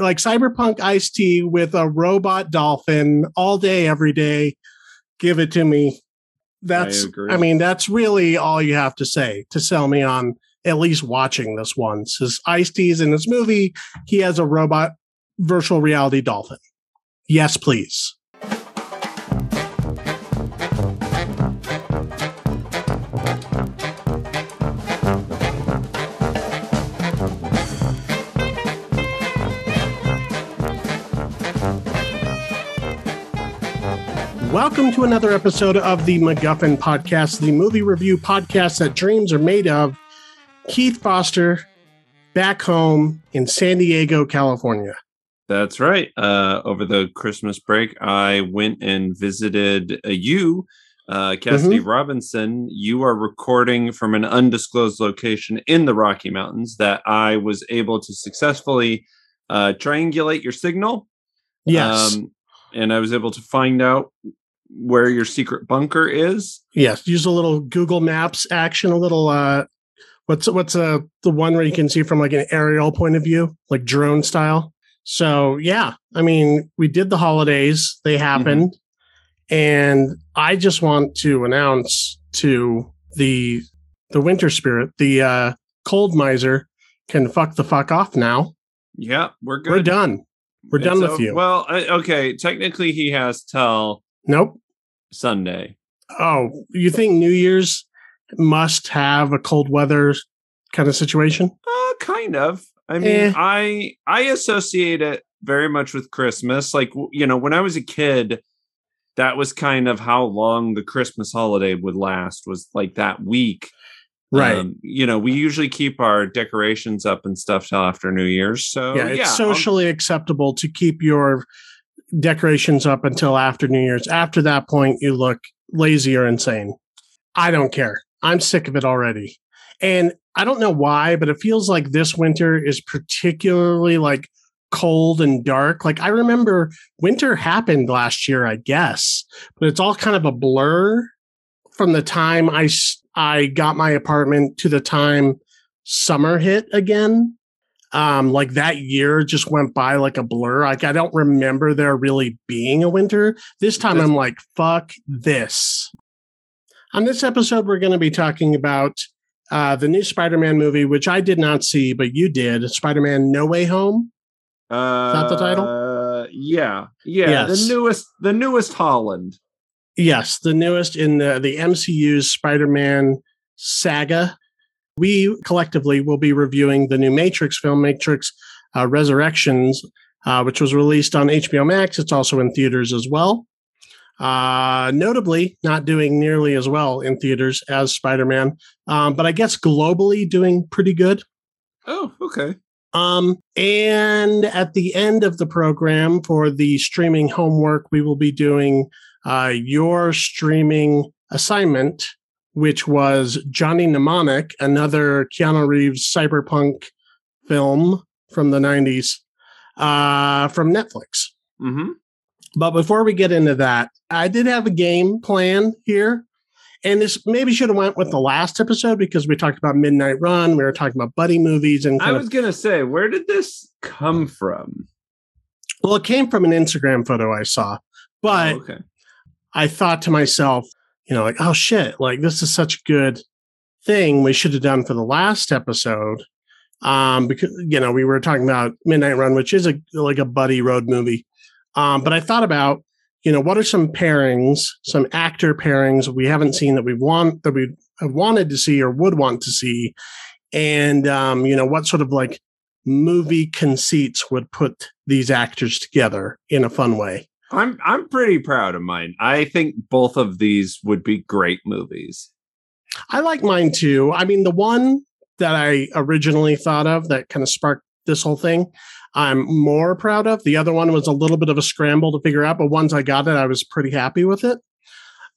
Like cyberpunk iced tea with a robot dolphin all day, every day. Give it to me. That's, I. I mean, that's really all you have to say to sell me on at least watching this once. His iced teas in this movie, he has a robot virtual reality dolphin. Yes, please. Welcome to another episode of the MacGuffin Podcast, the movie review podcast that dreams are made of. Keith Foster, back home in San Diego, California. That's right. Uh, over the Christmas break, I went and visited uh, you, uh, Cassidy mm-hmm. Robinson. You are recording from an undisclosed location in the Rocky Mountains that I was able to successfully uh, triangulate your signal. Yes. Um, and I was able to find out where your secret bunker is. Yes, use a little Google Maps action, a little uh what's what's uh the one where you can see from like an aerial point of view, like drone style. So yeah, I mean, we did the holidays, they mm-hmm. happened, mm-hmm. and I just want to announce to the the winter spirit, the uh cold miser can fuck the fuck off now. Yeah, we're good. We're done. We're done with you. Well, okay. Technically, he has till Nope. Sunday. Oh, you think New Year's must have a cold weather kind of situation? Uh, kind of. I mean, eh. I I associate it very much with Christmas. Like you know, when I was a kid, that was kind of how long the Christmas holiday would last. Was like that week. Right. Um, you know, we usually keep our decorations up and stuff till after New Year's. So yeah, it's yeah, socially I'll, acceptable to keep your decorations up until after New Year's. After that point, you look lazy or insane. I don't care. I'm sick of it already. And I don't know why, but it feels like this winter is particularly like cold and dark. Like I remember winter happened last year, I guess, but it's all kind of a blur from the time I I got my apartment to the time summer hit again um like that year just went by like a blur. Like i don't remember there really being a winter. This time i'm like fuck this. On this episode we're going to be talking about uh the new spider-man movie which i did not see but you did spider-man no way home. Uh is that the title? uh, yeah yeah yes. the newest the newest holland. Yes the newest in the the mcu's spider-man saga we collectively will be reviewing the new Matrix film, Matrix uh, Resurrections, uh, which was released on HBO Max. It's also in theaters as well. Uh, notably, not doing nearly as well in theaters as Spider Man, um, but I guess globally doing pretty good. Oh, okay. Um, and at the end of the program for the streaming homework, we will be doing uh, your streaming assignment which was Johnny Mnemonic, another Keanu Reeves cyberpunk film from the 90s uh, from Netflix. Mm-hmm. But before we get into that, I did have a game plan here. And this maybe should have went with the last episode because we talked about Midnight Run. We were talking about buddy movies, and I was gonna say, where did this come from? Well, it came from an Instagram photo I saw, but oh, okay. I thought to myself, you know, like, oh shit, like this is such a good thing we should have done for the last episode. Um, because you know, we were talking about Midnight Run, which is a like a buddy road movie. Um, but I thought about, you know, what are some pairings, some actor pairings we haven't seen that we want that we have wanted to see or would want to see, and um, you know, what sort of like movie conceits would put these actors together in a fun way. I'm I'm pretty proud of mine. I think both of these would be great movies. I like mine too. I mean, the one that I originally thought of that kind of sparked this whole thing, I'm more proud of. The other one was a little bit of a scramble to figure out, but once I got it, I was pretty happy with it.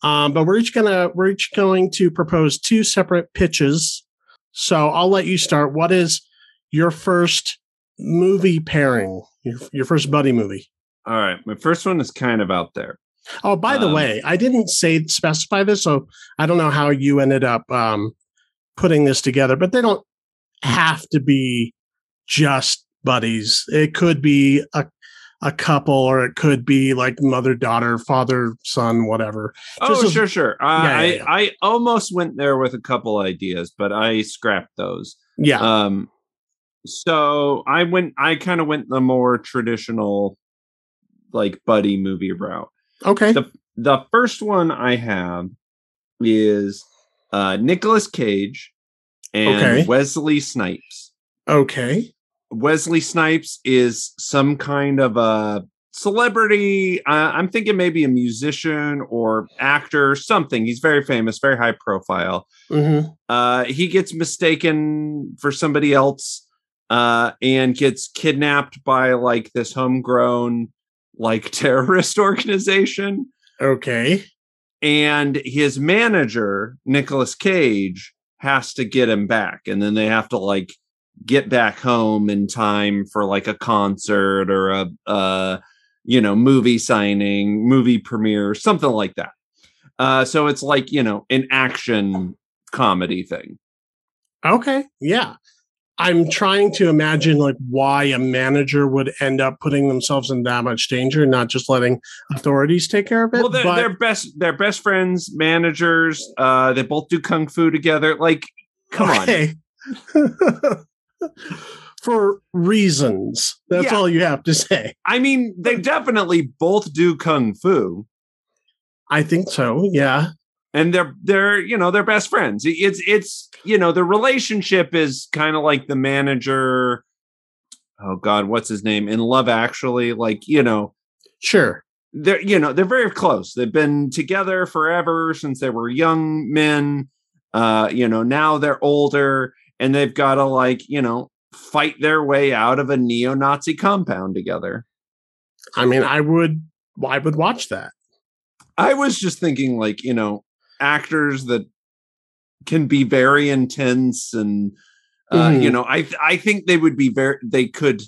Um, but we're each gonna we're each going to propose two separate pitches. So I'll let you start. What is your first movie pairing? Your, your first buddy movie? All right. My first one is kind of out there. Oh, by the um, way, I didn't say specify this, so I don't know how you ended up um, putting this together, but they don't have to be just buddies. It could be a a couple, or it could be like mother daughter, father son, whatever. Oh, a- sure, sure. Uh, Yeah, yeah, yeah. I I almost went there with a couple ideas, but I scrapped those. Yeah. Um, so I went. I kind of went the more traditional, like buddy movie route. okay. the the first one I have is uh Nicolas Cage and Okay. Wesley Snipes. okay. Wesley Snipes is some kind of a celebrity. Uh, I'm thinking maybe a musician or actor, something. He's very famous, very high profile. hmm Uh, he gets mistaken for somebody else uh, and gets kidnapped by like this homegrown like terrorist organization Okay. and his manager Nicolas Cage has to get him back and then they have to like get back home in time for like a concert or a uh you know movie signing movie premiere something like that uh so it's like you know an action comedy thing Okay. Yeah. I'm trying to imagine like why a manager would end up putting themselves in that much danger, not just letting authorities take care of it. well they're, but they're best they're best friends managers uh they both do kung fu together like come on. For reasons. That's Yeah. all you have to say. i mean they definitely both do kung fu I think so. Yeah. And they're they're you know they're best friends. It's it's you know the relationship is kind of like the manager oh god what's his name? In love actually like you know Sure. they're you know they're very close. They've been together forever since they were young men. Uh you know now they're older and they've got to like you know fight their way out of a neo-nazi compound together. I mean, I would I would watch that. I was just thinking, like, you know, actors that can be very intense and, uh, Mhm. you know, I I think they would be very they could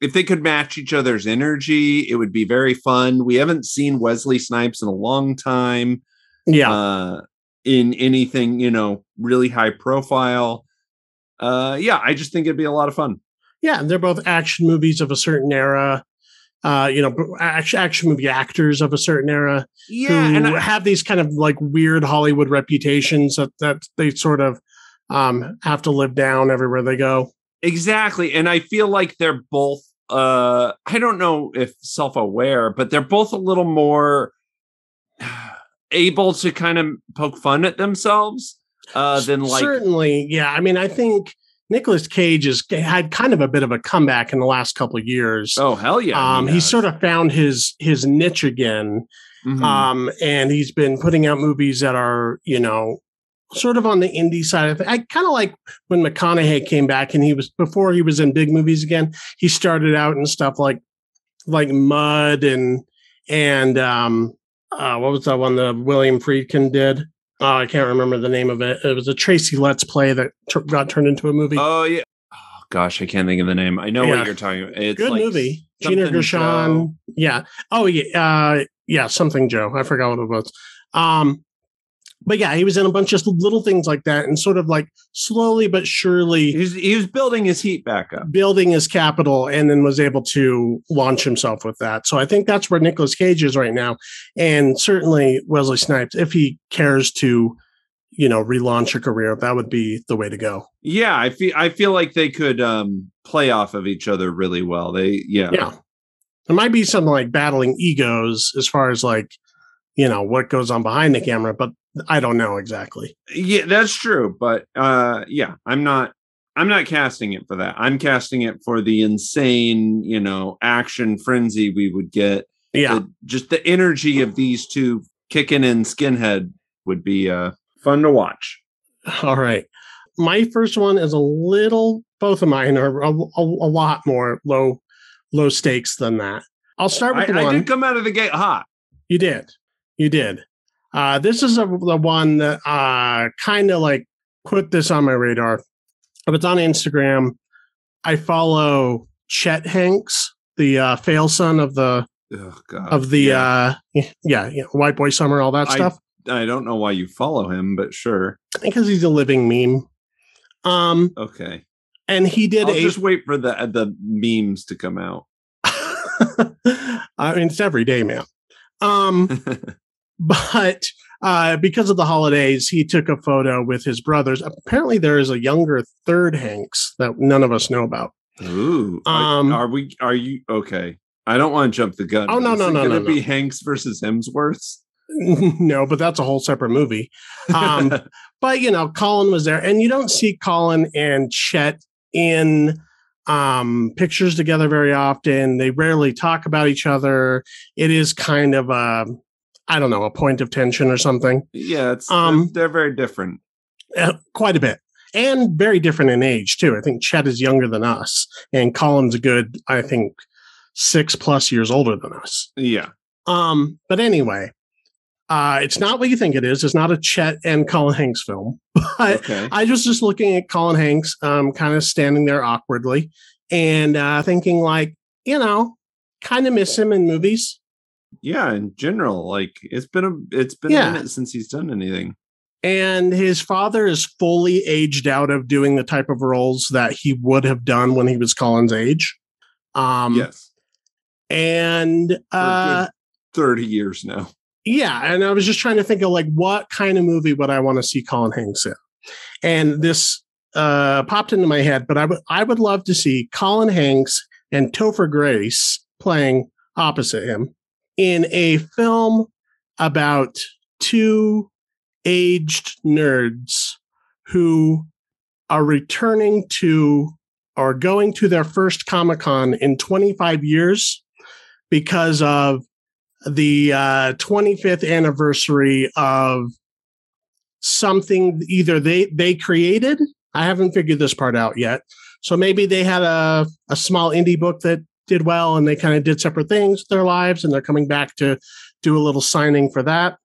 if they could match each other's energy, it would be very fun. We haven't seen Wesley Snipes in a long time Yeah. uh, in anything, you know, really high profile. Uh, yeah, I just think it'd be a lot of fun. yeah. And they're both action movies of a certain era. Uh, you know, action action movie actors of a certain era. Yeah, who and I, have these kind of like weird Hollywood reputations that that they sort of um have to live down everywhere they go. Exactly. And I feel like they're both uh I don't know if self-aware, but they're both a little more able to kind of poke fun at themselves uh than like certainly, yeah. I mean, I think Nicolas Cage has had kind of a bit of a comeback in the last couple of years. oh hell yeah. um, he's sort of found his his niche again, of um, and he's been putting out movies that are you know sort of on the indie side of it. I kind of like when McConaughey came back, and he was before he was in big movies again. He started out in stuff like like Mud and and um, uh, what was that one that William Friedkin did? Oh, I can't remember the name of it. It was a Tracy Letts Play that t- got turned into a movie. Oh yeah. Oh gosh, I can't think of the name. I know Yeah. what you're talking about. It's Good like movie. Gina Gershon. Joe. Yeah. Oh yeah. Uh, yeah. Something Joe. I forgot what it was. Um, but yeah, he was in a bunch of little things like that, and sort of like slowly but surely He's he was building his heat back up. building his capital, and then was able to launch himself with that. So I think that's where Nicolas Cage is right now, and certainly Wesley Snipes, if he cares to, you know, relaunch a career, that would be the way to go. Yeah, I feel I feel like they could um play off of each other really well. They yeah. yeah there might be something like battling egos as far as like you know what goes on behind the camera but i don't know exactly Yeah, that's true. But uh yeah, I'm not I'm not casting it for that. I'm casting it for the insane, you know, action frenzy we would get. yeah The- just the energy of these two kicking in skinhead would be uh fun to watch. all right my first one is a little both of mine are a, a, a lot more low low stakes than that i'll start I, with the one. I did come out of the gate hot. You did. You did. Uh, this is a, the one that uh, kind of like put this on my radar. If it's on Instagram, I follow Chet Hanks, the uh, fail son of the Oh god. of the yeah. uh, yeah, yeah, White Boy Summer, all that I- stuff. I don't know why you follow him, but sure. Because he's a living meme. Um, Okay. and he did I'll a just wait for the the memes to come out. I mean, it's every day, man. Um, but uh, because of the holidays, he took a photo with his brothers. Apparently, there is a younger third Hanks that none of us know about. Ooh, Um, are, are we? Are you okay? I don't want to jump the gun. Oh, no, no, it no, gonna no, be no. Hanks versus Hemsworths. no, but that's a whole separate movie. Um, but you know, Colin was there, and you don't see Colin and Chet in um, pictures together very often. They rarely talk about each other. It is kind of a, I don't know, a point of tension or something. yeah, it's Um, they're, very different. Uh, quite a bit. And very different in age too. I think Chet is younger than us, and Colin's a good, I think, six plus years older than us. Yeah, Um, but anyway, uh, it's not what you think it is. It's not a Chet and Colin Hanks film. But okay. I was just looking at Colin Hanks, um, kind of standing there awkwardly and uh, thinking, like, you know, kind of miss him in movies. Yeah, in general, like it's been a it's been Yeah. a minute since he's done anything. And his father is fully aged out of doing the type of roles that he would have done when he was Colin's age. Um, yes, And uh, thirty years now. yeah, and I was just trying to think of like what kind of movie would I want to see Colin Hanks in, and this uh, popped into my head. But I would I would love to see Colin Hanks and Topher Grace playing opposite him in a film about two aged nerds who are returning to or going to their first Comic Con in 25 years because of the uh, 25th anniversary of something either they they created. I haven't figured this part out yet. So maybe they had a, a small indie book that did well and they kind of did separate things with their lives and they're coming back to do a little signing for that.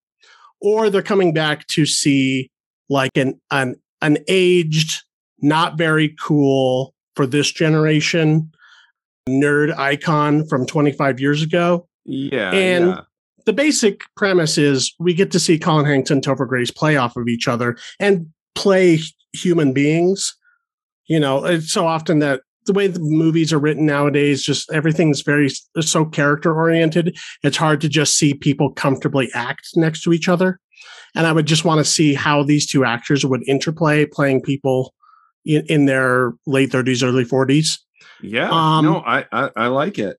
Or they're coming back to see like an an an aged, not very cool for this generation nerd icon from 25 years ago. Yeah, And- yeah. The basic premise is we get to see Colin Hanks and Topher Grace play off of each other and play human beings. You know, it's so often that the way the movies are written nowadays, just everything's very so character oriented. It's hard to just see people comfortably act next to each other. And I would just want to see how these two actors would interplay playing people in, in their late 30s, early 40s. Yeah, Um, no, I, I I like it.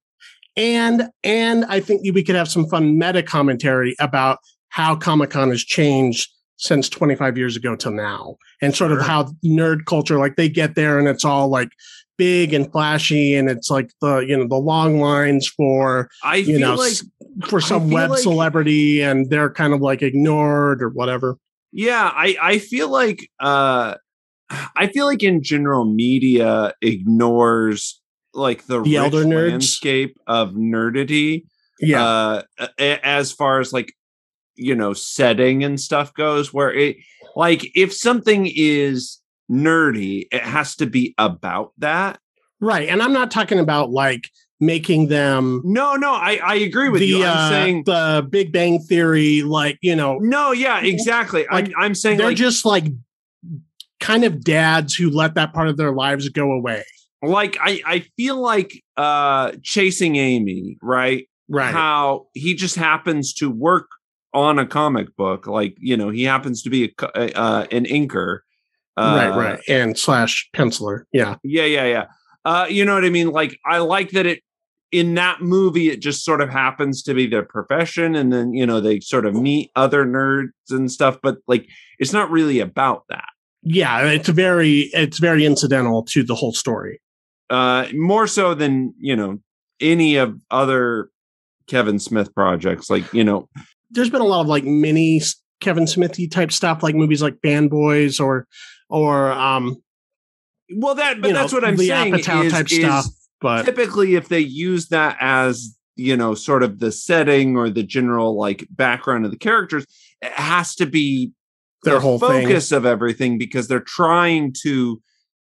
and and I think we could have some fun meta commentary about how Comic Con has changed since 25 years ago till now, and sort of how nerd culture like they get there and it's all like big and flashy, and it's like the you know the long lines for I you feel know like for some web like- celebrity, and they're kind of like ignored or whatever. yeah, I I feel like uh I feel like in general media ignores like the, The elder nerds? landscape of nerdity Yeah, uh as far as like you know setting and stuff goes where it like if something is nerdy it has to be about that right. And I'm not talking about like making them no no i i agree with the you i'm uh, saying the Big Bang Theory, like you know, no yeah exactly Like, I'm, I'm saying they're like, just like kind of dads who let that part of their lives go away. like i i feel like uh chasing amy right Right. how he just happens to work on a comic book like you know he happens to be a, co- uh, an inker uh, right, right. And slash penciler. Yeah. yeah yeah yeah uh you know what i mean like i like that it in that movie it just sort of happens to be their profession and then you know they sort of meet other nerds and stuff but like it's not really about that Yeah. It's very it's very incidental to the whole story. uh more so than you know any of other kevin smith projects like you know There's been a lot of like mini Kevin Smithy type stuff, like movies like Fanboys or or um well that but you know, that's what i'm saying is, type is stuff. But typically if they use that as you know sort of the setting or the general like background of the characters it has to be their the whole thing. focus of everything because they're trying to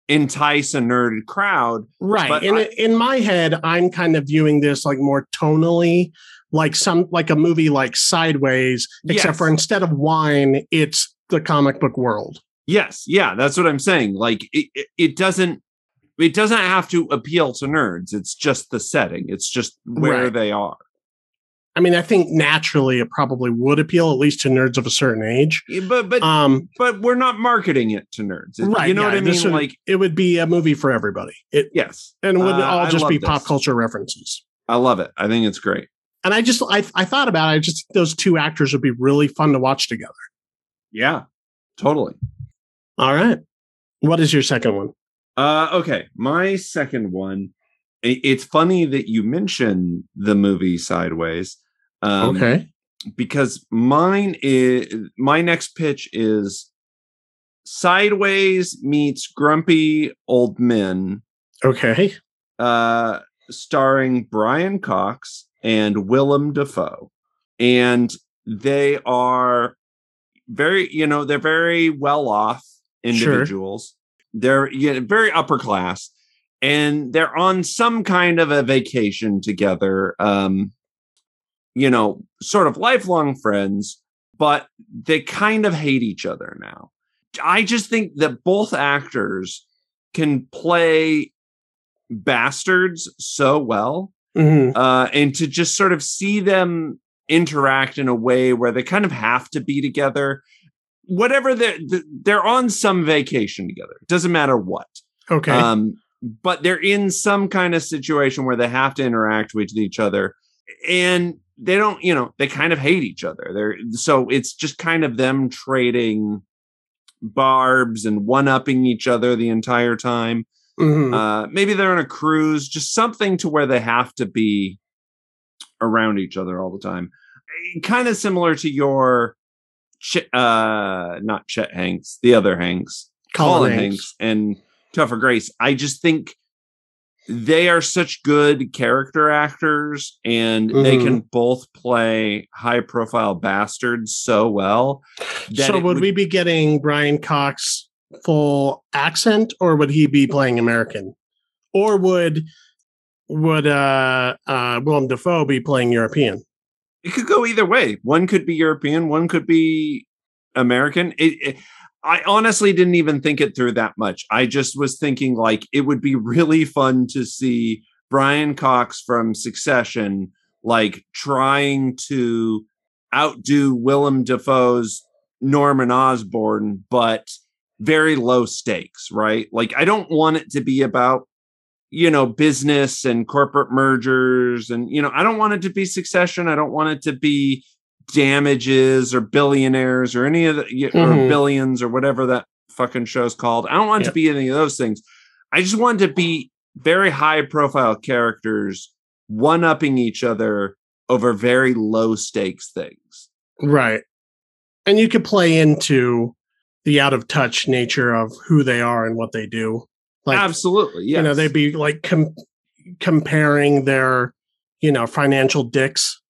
entice a nerd crowd Right. But in I- in my head, I'm kind of viewing this like more tonally, like some like a movie like Sideways, except Yes. for instead of wine, it's the comic book world. Yes yeah that's what i'm saying like it, it, it doesn't it doesn't have to appeal to nerds. It's just the setting. It's just where Right. they are. I mean, I think naturally it probably would appeal at least to nerds of a certain age. But but Um, but we're not marketing it to nerds. It- right, You know yeah, what I mean? would- like it would be a movie for everybody. It yes. and it would Uh, all just be this. pop culture references. I love it. I think it's great. And I just I I thought about it. I just those two actors would be really fun to watch together. Yeah. Totally. All right. What is your second one? Uh, okay, my second one. It's funny that you mention the movie Sideways. Um, okay. because mine is my next pitch is Sideways meets Grumpy Old Men, Okay. uh, starring Brian Cox and Willem Dafoe, and they are very, you know, they're very well off Sure. individuals. They're yeah, very upper class, and they're on some kind of a vacation together. Um, you know, sort of lifelong friends, but they kind of hate each other now. I just think that both actors can play bastards so well hmm uh, and to just sort of see them interact in a way where they kind of have to be together whatever they're they're on some vacation together it doesn't matter what Okay. um but they're in some kind of situation where they have to interact with each other and they don't you know they kind of hate each other they're so it's just kind of them trading barbs and one upping each other the entire time Mhm. uh, maybe they're on a cruise, just something to where they have to be around each other all the time. Kind of similar to your, Ch- uh, not Chet Hanks, the other Hanks, Colin Colin, Hanks. Hanks. and Topher Grace. I just think they are such good character actors and they Mhm. can both play high profile bastards so well. so it would, we be getting Brian Cox full accent or would he be playing American? Or would would uh uh Willem Dafoe be playing European? It could go either way. One could be European, one could be American. It, it- I honestly didn't even think it through that much. I just was thinking like it would be really fun to see Brian Cox from Succession like trying to outdo Willem Dafoe's Norman Osborn, but very low stakes, right? Like I don't want it to be about you know business and corporate mergers and you know I don't want it to be succession. I don't want it to be damages or billionaires or any of the or Mhm. billions or whatever that fucking show's called. I don't want it to be any of those things. I just want to be very high profile characters one upping each other over very low stakes things. Right. And you could play into the out of touch nature of who they are and what they do. Like Absolutely. Yes. you know, they'd be like com- comparing their, you know, financial dicks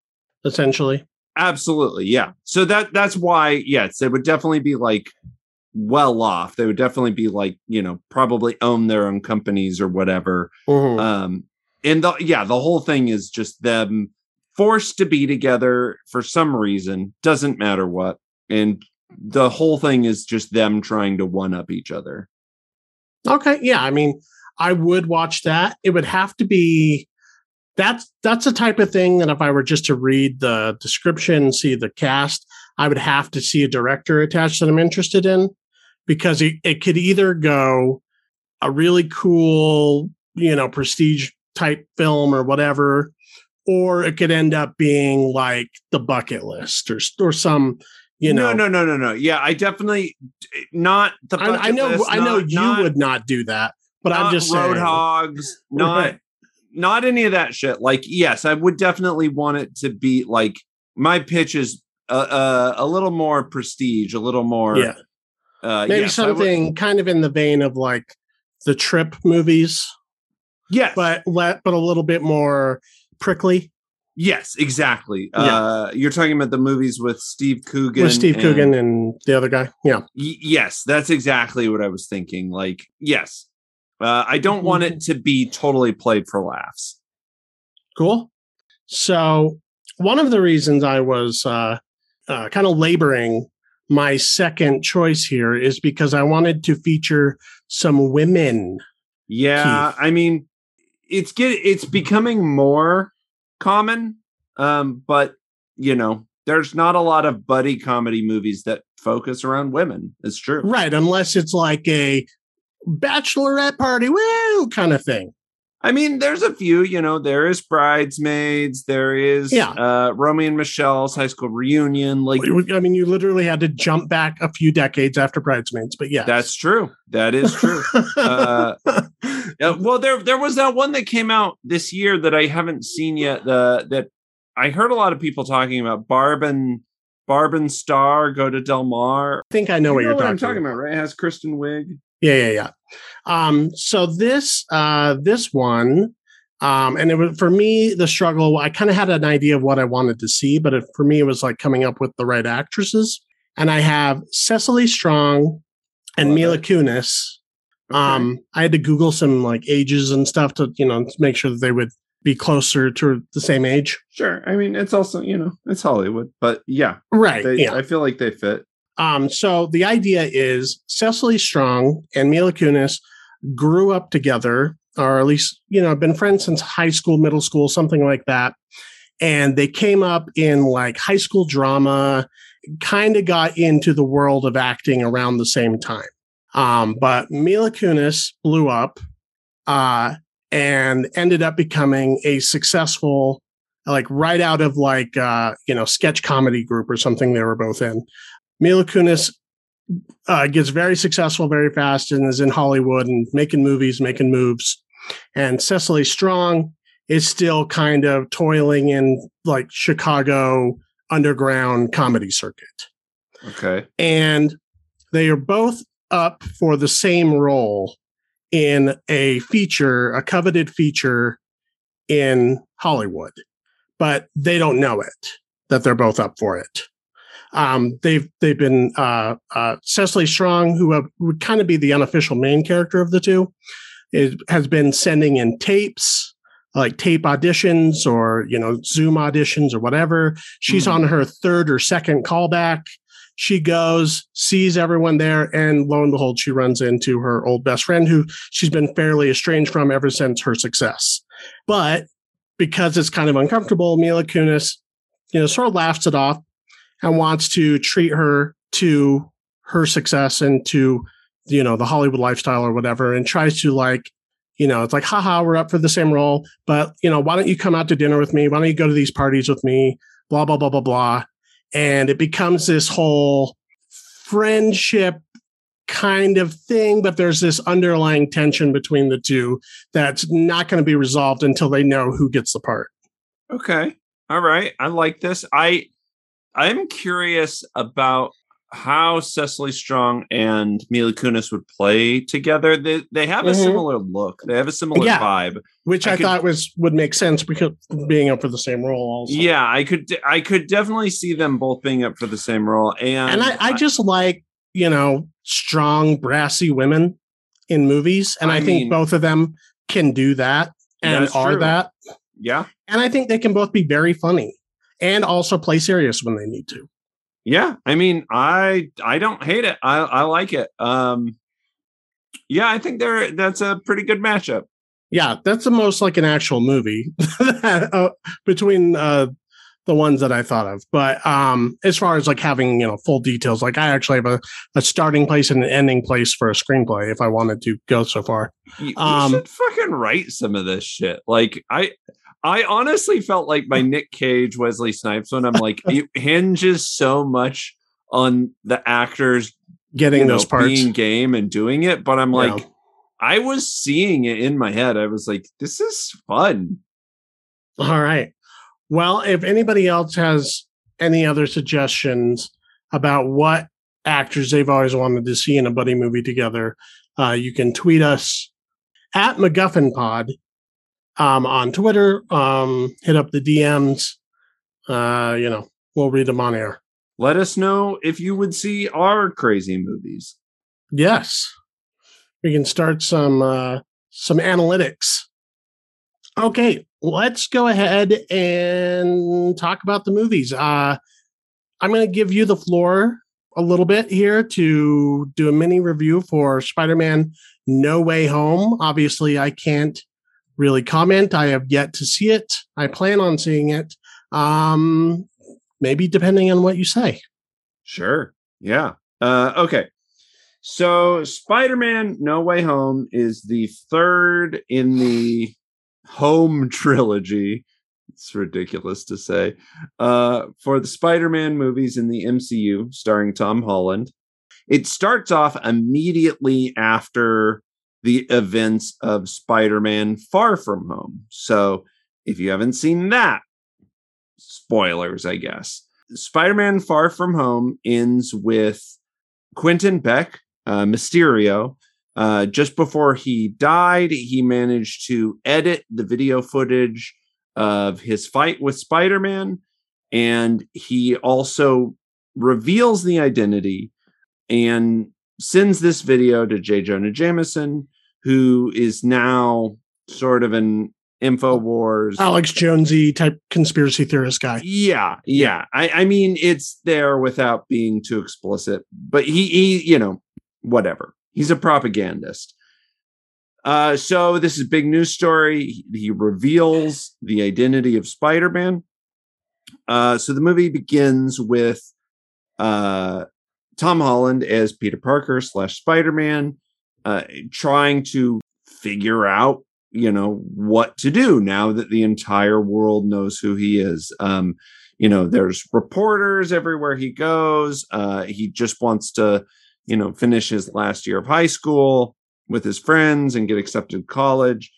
essentially. Absolutely, yeah. So that that's why, yes, they would definitely be like well off. They would definitely be like, you know, probably own their own companies or whatever. Mhm. Um, and the yeah, the whole thing is just them forced to be together for some reason, doesn't matter what. And the whole thing is just them trying to one up each other. Okay, yeah, I mean, I would watch that. It would have to be that's that's the type of thing that if I were just to read the description, see the cast, I would have to see a director attached that I'm interested in because it, it could either go a really cool, you know, prestige type film or whatever, or it could end up being like the bucket list or or some, you know, no, no, no, no, no. Yeah, I definitely not the. I, I know, list, I know you not- would not do that, but I'm not just saying. roadhogs, not not any of that shit. Like, yes, I would definitely want it to be like my pitch is a, a, a little more prestige, a little more. Yeah. uh, maybe yes, something kind of in the vein of like the trip movies, yes, but let but a little bit more prickly yes, exactly. Yeah. Uh, you're talking about the movies with Steve Coogan, with Steve and- Coogan and the other guy. Yeah. Y- yes, that's exactly what I was thinking. Like, yes, uh, I don't want Mm-hmm. it to be totally played for laughs. Cool. So one of the reasons I was uh, uh, kind of laboring my second choice here is because I wanted to feature some women Yeah, Keith. I mean, it's get it's becoming more common, um, but you know, there's not a lot of buddy comedy movies that focus around women. It's true, right? Unless it's like a bachelorette party, woo, kind of thing. I mean, there's a few, you know, there is Bridesmaids, there is yeah. uh Romy and Michelle's high school reunion. Like I mean, you literally had to jump back a few decades after Bridesmaids, but yeah. That's true. That is true. uh yeah, well there there was that one that came out this year that I haven't seen yet. The that I heard a lot of people talking about Barb and Barb and Star go to Del Mar. I think I know, you what you're what talking, talking about, right? It has Kristen Wiig. Yeah, yeah, yeah. Um, so this uh, this one, um, and it was for me the struggle. I kind of had an idea of what I wanted to see, but it, for me it was like coming up with the right actresses. And I have Cecily Strong and Mila Kunis. Okay. Um, I had to Google some like ages and stuff to you know to make sure that they would be closer to the same age. Sure. I mean, it's also you know it's Hollywood, but yeah, right. They, yeah. I feel like they fit. Um, so the idea is Cecily Strong and Mila Kunis grew up together, or at least, you know, been friends since high school, middle school, something like that. And they came up in like high school drama, kind of got into the world of acting around the same time. Um, but Mila Kunis blew up uh, and ended up becoming a successful, like right out of like, uh, you know, sketch comedy group or something they were both in. Mila Kunis uh, gets very successful very fast and is in Hollywood and making movies, making moves. And Cecily Strong is still kind of toiling in like Chicago underground comedy circuit. Okay. And they are both up for the same role in a feature, a coveted feature in Hollywood, but they don't know it that they're both up for it. Um, they've they've been uh, uh, Cecily Strong, who have, would kind of be the unofficial main character of the two, is, has been sending in tapes like tape auditions or you know Zoom auditions or whatever. She's mm-hmm. on her third or second callback. She goes, sees everyone there, and lo and behold, she runs into her old best friend, who she's been fairly estranged from ever since her success. But because it's kind of uncomfortable, Mila Kunis, you know, sort of laughs it off and wants to treat her to her success and to you know the Hollywood lifestyle or whatever, and tries to like you know it's like haha we're up for the same role, but you know why don't you come out to dinner with me? Why don't you go to these parties with me? Blah blah blah blah blah, and it becomes this whole friendship kind of thing, but there's this underlying tension between the two that's not going to be resolved until they know who gets the part. Okay. All right. I like this. I I'm curious about how Cecily Strong and Mila Kunis would play together. They they have a mm-hmm. similar look. They have a similar yeah, vibe, which I, I could, thought was would make sense because being up for the same role. Also, yeah, I could I could definitely see them both being up for the same role. And and I, I just like you know strong brassy women in movies, and I, I think mean, both of them can do that and are true. that. Yeah, and I think they can both be very funny and also play serious when they need to. Yeah, I mean, I I don't hate it. I I like it. Um, yeah, I think they're that's a pretty good matchup. Yeah, that's the most like an actual movie uh, between uh, the ones that I thought of. But um, as far as like having you know full details, like I actually have a, a starting place and an ending place for a screenplay if I wanted to go so far. You, um, you should fucking write some of this shit. Like I I honestly felt like my Nick Cage Wesley Snipes one. I'm like, it hinges so much on the actors getting you know, those parts, being game and doing it. But I'm like, yeah. I was seeing it in my head. I was like, this is fun. All right. Well, if anybody else has any other suggestions about what actors they've always wanted to see in a buddy movie together, uh, you can tweet us at MacGuffin Pod um, on Twitter. Um, hit up the DMs. Uh, you know, we'll read them on air. Let us know if you would see our crazy movies. Yes, we can start some uh, some analytics. Okay, let's go ahead and talk about the movies. Uh, I'm going to give you the floor a little bit here to do a mini review for Spider-Man No Way Home. Obviously, I can't really comment. I have yet to see it. I plan on seeing it. Um, maybe depending on what you say. Sure. Yeah. Uh, okay. So, Spider Man No Way Home is the third in the home trilogy. It's ridiculous to say. Uh, for the Spider Man movies in the MCU starring Tom Holland. It starts off immediately after the events of Spider Man Far From Home. So, if you haven't seen that, spoilers, I guess. Spider Man Far From Home ends with Quentin Beck, uh, Mysterio. Uh, just before he died, he managed to edit the video footage of his fight with Spider Man. And he also reveals the identity and sends this video to J. Jonah Jameson, who is now sort of an InfoWars. Alex Jonesy type conspiracy theorist guy. Yeah, yeah. I, I mean, it's there without being too explicit, but he, he, you know, whatever. He's a propagandist. Uh, so this is big news story. He, he reveals the identity of Spider-Man. Uh, so the movie begins with uh, Tom Holland as Peter Parker slash Spider-Man, uh, trying to figure out you know what to do now that the entire world knows who he is um you know there's reporters everywhere he goes uh he just wants to you know finish his last year of high school with his friends and get accepted to college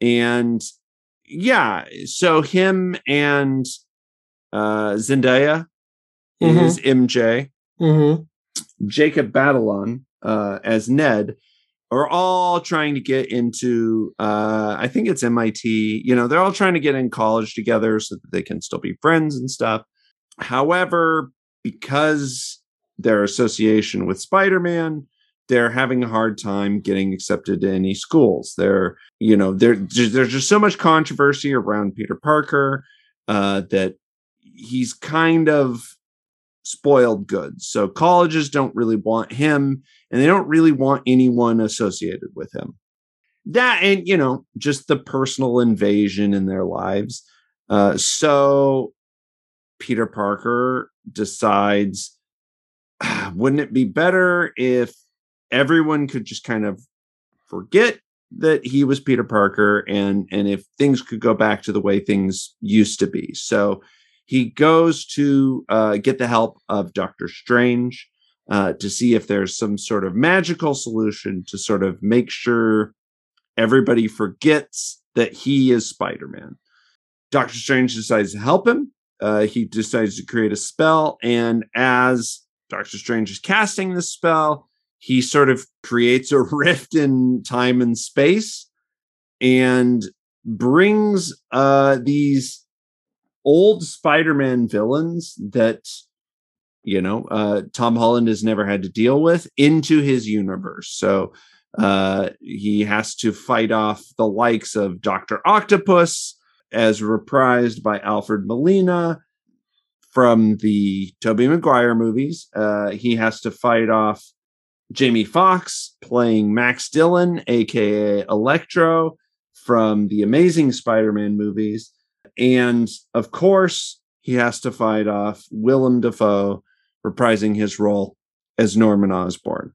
and yeah so him and uh zendaya mm-hmm. is mj mm-hmm. Jacob batalon uh as ned are all trying to get into uh i think it's mit you know they're all trying to get in college together so that they can still be friends and stuff. However because their association with spider-man they're having a hard time getting accepted to any schools. They're you know there there's just so much controversy around peter parker uh that he's kind of spoiled goods. So colleges don't really want him and they don't really want anyone associated with him. That and you know, just the personal invasion in their lives. Uh, so Peter Parker decides wouldn't it be better if everyone could just kind of forget that he was Peter Parker and and if things could go back to the way things used to be. So he goes to uh, get the help of Doctor Strange uh, to see if there's some sort of magical solution to sort of make sure everybody forgets that he is Spider Man. Doctor Strange decides to help him. Uh, he decides to create a spell, and as Doctor Strange is casting the spell, he sort of creates a rift in time and space and brings uh, these old Spider-Man villains that you know uh, Tom Holland has never had to deal with into his universe. So uh, he has to fight off the likes of Doctor Octopus, as reprised by Alfred Molina from the Tobey Maguire movies. Uh, he has to fight off Jamie Foxx playing Max Dillon, aka Electro, from the Amazing Spider-Man movies. And of course, he has to fight off Willem Dafoe, reprising his role as Norman Osborn.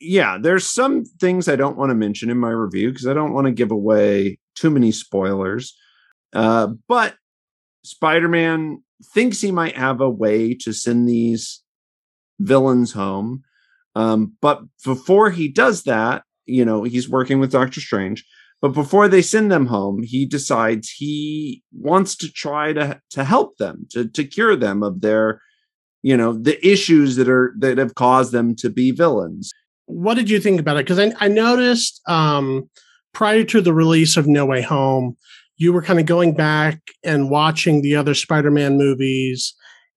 Yeah, there's some things I don't want to mention in my review because I don't want to give away too many spoilers. Uh, but Spider Man thinks he might have a way to send these villains home. Um, but before he does that, you know, he's working with Doctor Strange. But before they send them home, he decides he wants to try to to help them, to to cure them of their, you know, the issues that are that have caused them to be villains. What did you think about it? Because I, I noticed um, prior to the release of No Way Home, you were kind of going back and watching the other Spider-Man movies,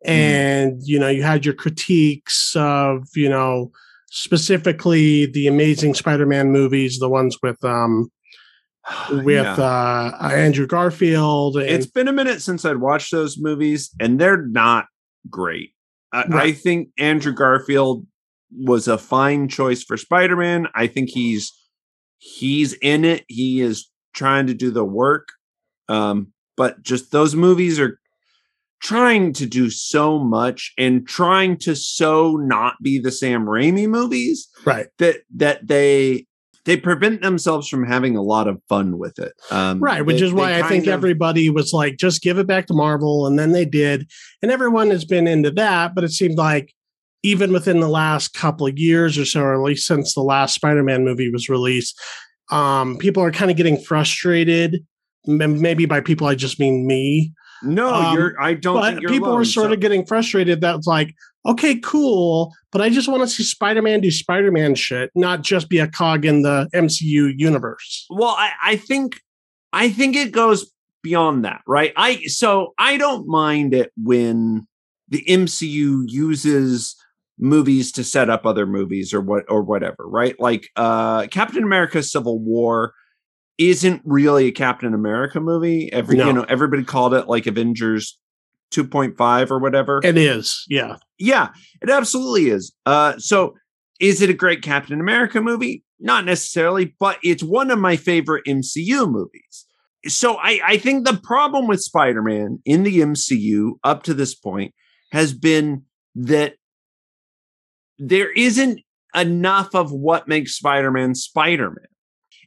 mm-hmm. and mm. you know, you had your critiques of, you know, specifically the Amazing Spider-Man movies, the ones with um, with yeah. uh, Andrew Garfield. And- it's been a minute since I'd watched those movies, and they're not great. I, right. I think Andrew Garfield was a fine choice for Spider-Man. I think he's he's in it. He is trying to do the work. Um, but just those movies are trying to do so much and trying to so not be the Sam Raimi movies. Right. That that they they prevent themselves from having a lot of fun with it. Um, right, which they, is why I think of, everybody was like, just give it back to Marvel, and then they did, and everyone has been into that. But it seemed like even within the last couple of years or so, or at least since the last Spider-Man movie was released, um, people are kind of getting frustrated. Maybe by people, I just mean me. No, um, you're. I don't. But people alone, were sort so. of getting frustrated. That's like, okay, cool, but I just want to see Spider Man do Spider Man shit, not just be a cog in the MCU universe. Well, I, I think I think it goes beyond that, right? I so I don't mind it when the MCU uses movies to set up other movies or what or whatever, right? Like uh Captain America Civil War isn't really a Captain America movie. Every no. you know, everybody called it like Avengers 2.5 or whatever. It is, yeah. Yeah, it absolutely is. Uh, so is it a great Captain America movie? Not necessarily, but it's one of my favorite MCU movies. So I, I think the problem with Spider-Man in the MCU up to this point has been that there isn't enough of what makes Spider-Man Spider-Man.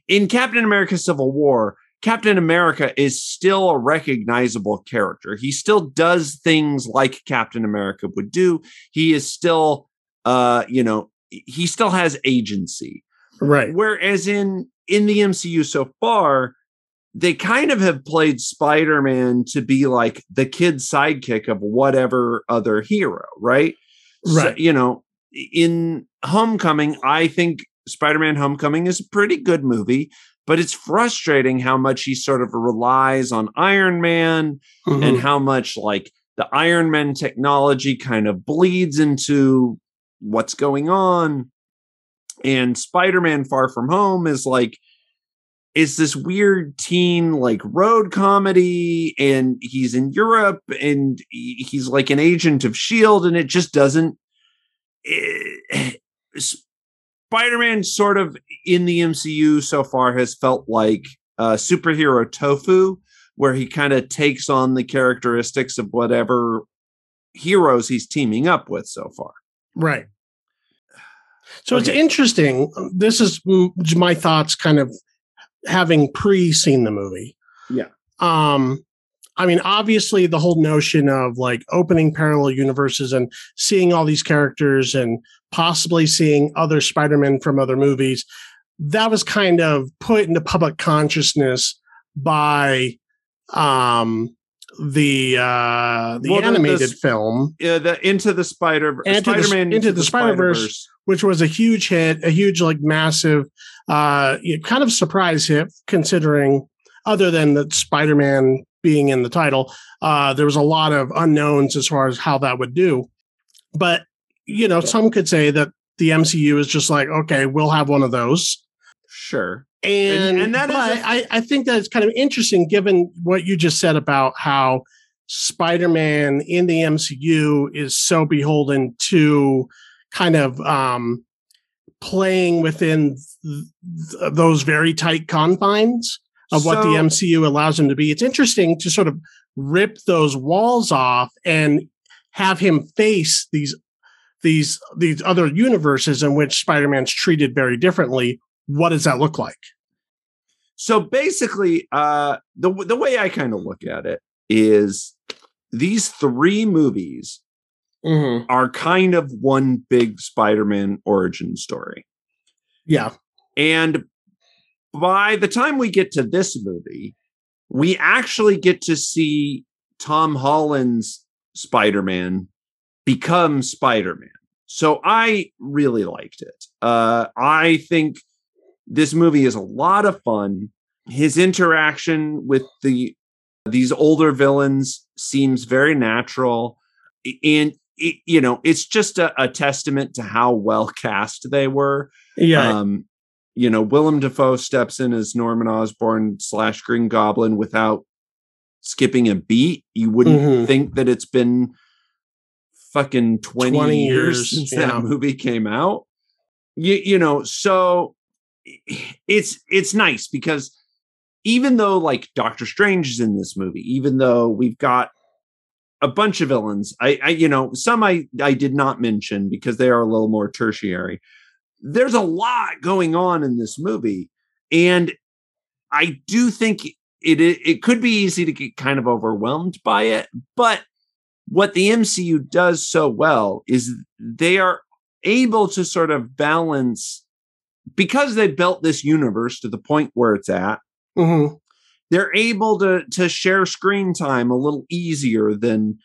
In Captain America Civil War, Captain America is still a recognizable character. He still does things like Captain America would do. He is still, uh, you know, he still has agency. Right. Whereas in in the MCU so far, they kind of have played Spider-Man to be like the kid sidekick of whatever other hero, right? Right. So, you know, in Homecoming, I think Spider-Man Homecoming is a pretty good movie but it's frustrating how much he sort of relies on Iron Man mm-hmm. and how much like the Iron Man technology kind of bleeds into what's going on. And Spider Man Far From Home is like, is this weird teen like road comedy and he's in Europe and he's like an agent of shield and it just doesn't it, Spider-Man sort of in the MCU so far has felt like uh, superhero tofu, where he kind of takes on the characteristics of whatever heroes he's teaming up with so far. Right. So okay. it's interesting. This is my thoughts, kind of having pre-seen the movie. Yeah. Um, I mean, obviously, the whole notion of like opening parallel universes and seeing all these characters and possibly seeing other Spider-Man from other movies, that was kind of put into public consciousness by um the uh the well, animated the, film. Yeah the into the spider spider-man the, into, into the, the spider-verse, spider-verse, which was a huge hit a huge like massive uh kind of surprise hit considering other than the spider-man being in the title. Uh, there was a lot of unknowns as far as how that would do. But, you know, some could say that the MCU is just like, okay, we'll have one of those. Sure. And, and, and that but is a- I, I think that it's kind of interesting given what you just said about how Spider-Man in the MCU is so beholden to kind of um, playing within th- those very tight confines of what the MCU allows him to be. It's interesting to sort of rip those walls off and have him face these these these other universes in which Spider-Man's treated very differently. What does that look like? So basically, uh, the the way I kind of look at it is these three movies mm-hmm. are kind of one big Spider-Man origin story. Yeah. And by the time we get to this movie, we actually get to see Tom Holland's Spider Man become Spider Man. So I really liked it. Uh, I think this movie is a lot of fun. His interaction with the these older villains seems very natural, and it, you know it's just a, a, testament to how well cast they were. Yeah, um, you know, Willem Dafoe steps in as Norman Osborn slash Green Goblin without skipping a beat. You wouldn't mm-hmm. think that it's been fucking 20, 20 years, years, since yeah. that movie came out. You, you know, so it's it's nice because even though like Doctor Strange is in this movie, even though we've got a bunch of villains, I, I you know, some I I did not mention because they are a little more tertiary. There's a lot going on in this movie, and I do think it it, it could be easy to get kind of overwhelmed by it, but what the MCU does so well is they are able to sort of balance because they built this universe to the point where it's at Mhm. they're able to to share screen time a little easier than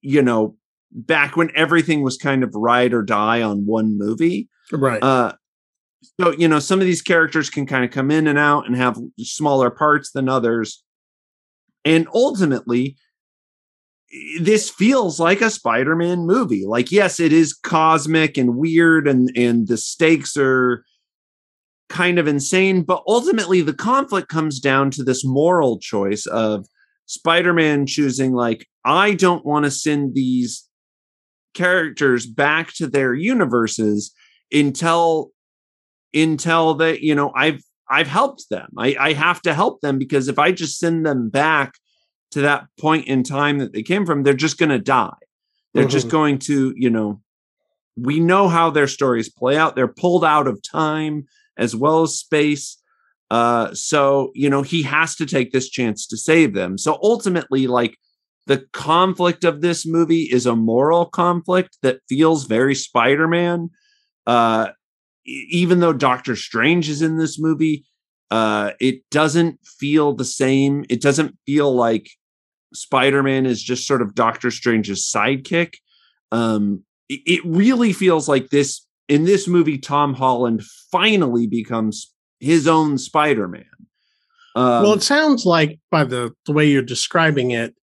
you know back when everything was kind of ride or die on one movie Right. uh so you know some of these characters can kind of come in and out and have smaller parts than others and ultimately this feels like a spider-man movie like yes it is cosmic and weird and and the stakes are kind of insane but ultimately the conflict comes down to this moral choice of spider-man choosing like i don't want to send these characters back to their universes until until they you know i've i've helped them. I i have to help them because if i just send them back to that point in time that they came from they're just going to die. They're just Mhm. going to you know we know how their stories play out. They're pulled out of time as well as space. Uh so you know he has to take this chance to save them. So ultimately like the conflict of this movie is a moral conflict that feels very spider-man uh even though doctor strange is in this movie uh it doesn't feel the same. It doesn't feel like spider-man is just sort of doctor strange's sidekick. Um it, it really feels like this in this movie tom holland finally becomes his own spider-man. Um, well, it sounds like by the, the way you're describing it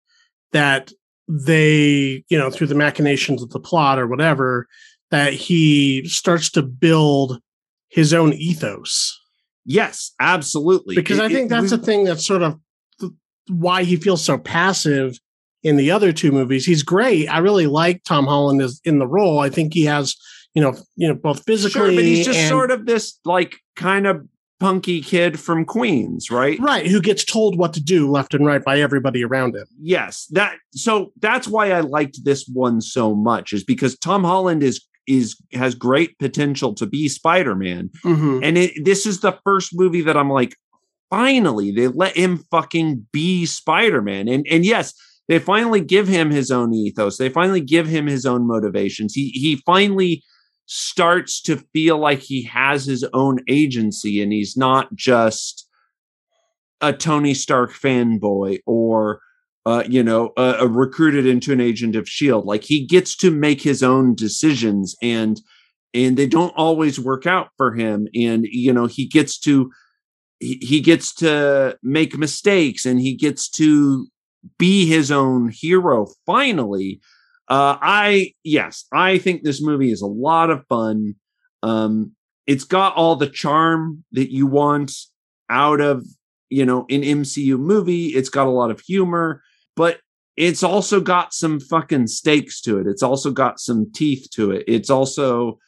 that they, you know, through the machinations of the plot or whatever, that he starts to build his own ethos. yes absolutely Because It- I think it- that's we- the thing that's sort of th- why he feels so passive in the other two movies. He's great. I really like Tom Holland as in the role. I think he has, you know, you know, both physically Sure, but he's just and- sort of this like kind of punky kid from Queens, right? right who gets told what to do left and right by everybody around him. Yes, that so that's why I liked this one so much is because Tom Holland is is has great potential to be Spider-Man. Mhm. And it, this is the first movie that I'm like finally they let him fucking be Spider-Man. And and yes, they finally give him his own ethos. They finally give him his own motivations. He he finally starts to feel like he has his own agency and he's not just a Tony Stark fanboy or uh, you know, uh, uh, recruited into an agent of Shield. Like he gets to make his own decisions, and and they don't always work out for him. And you know, he gets to he, gets to make mistakes, and he gets to be his own hero. Finally, uh, I yes, I think this movie is a lot of fun. Um, it's got all the charm that you want out of you know an MCU movie. It's got a lot of humor, but it's also got some fucking stakes to it. It's also got some teeth to it. It's also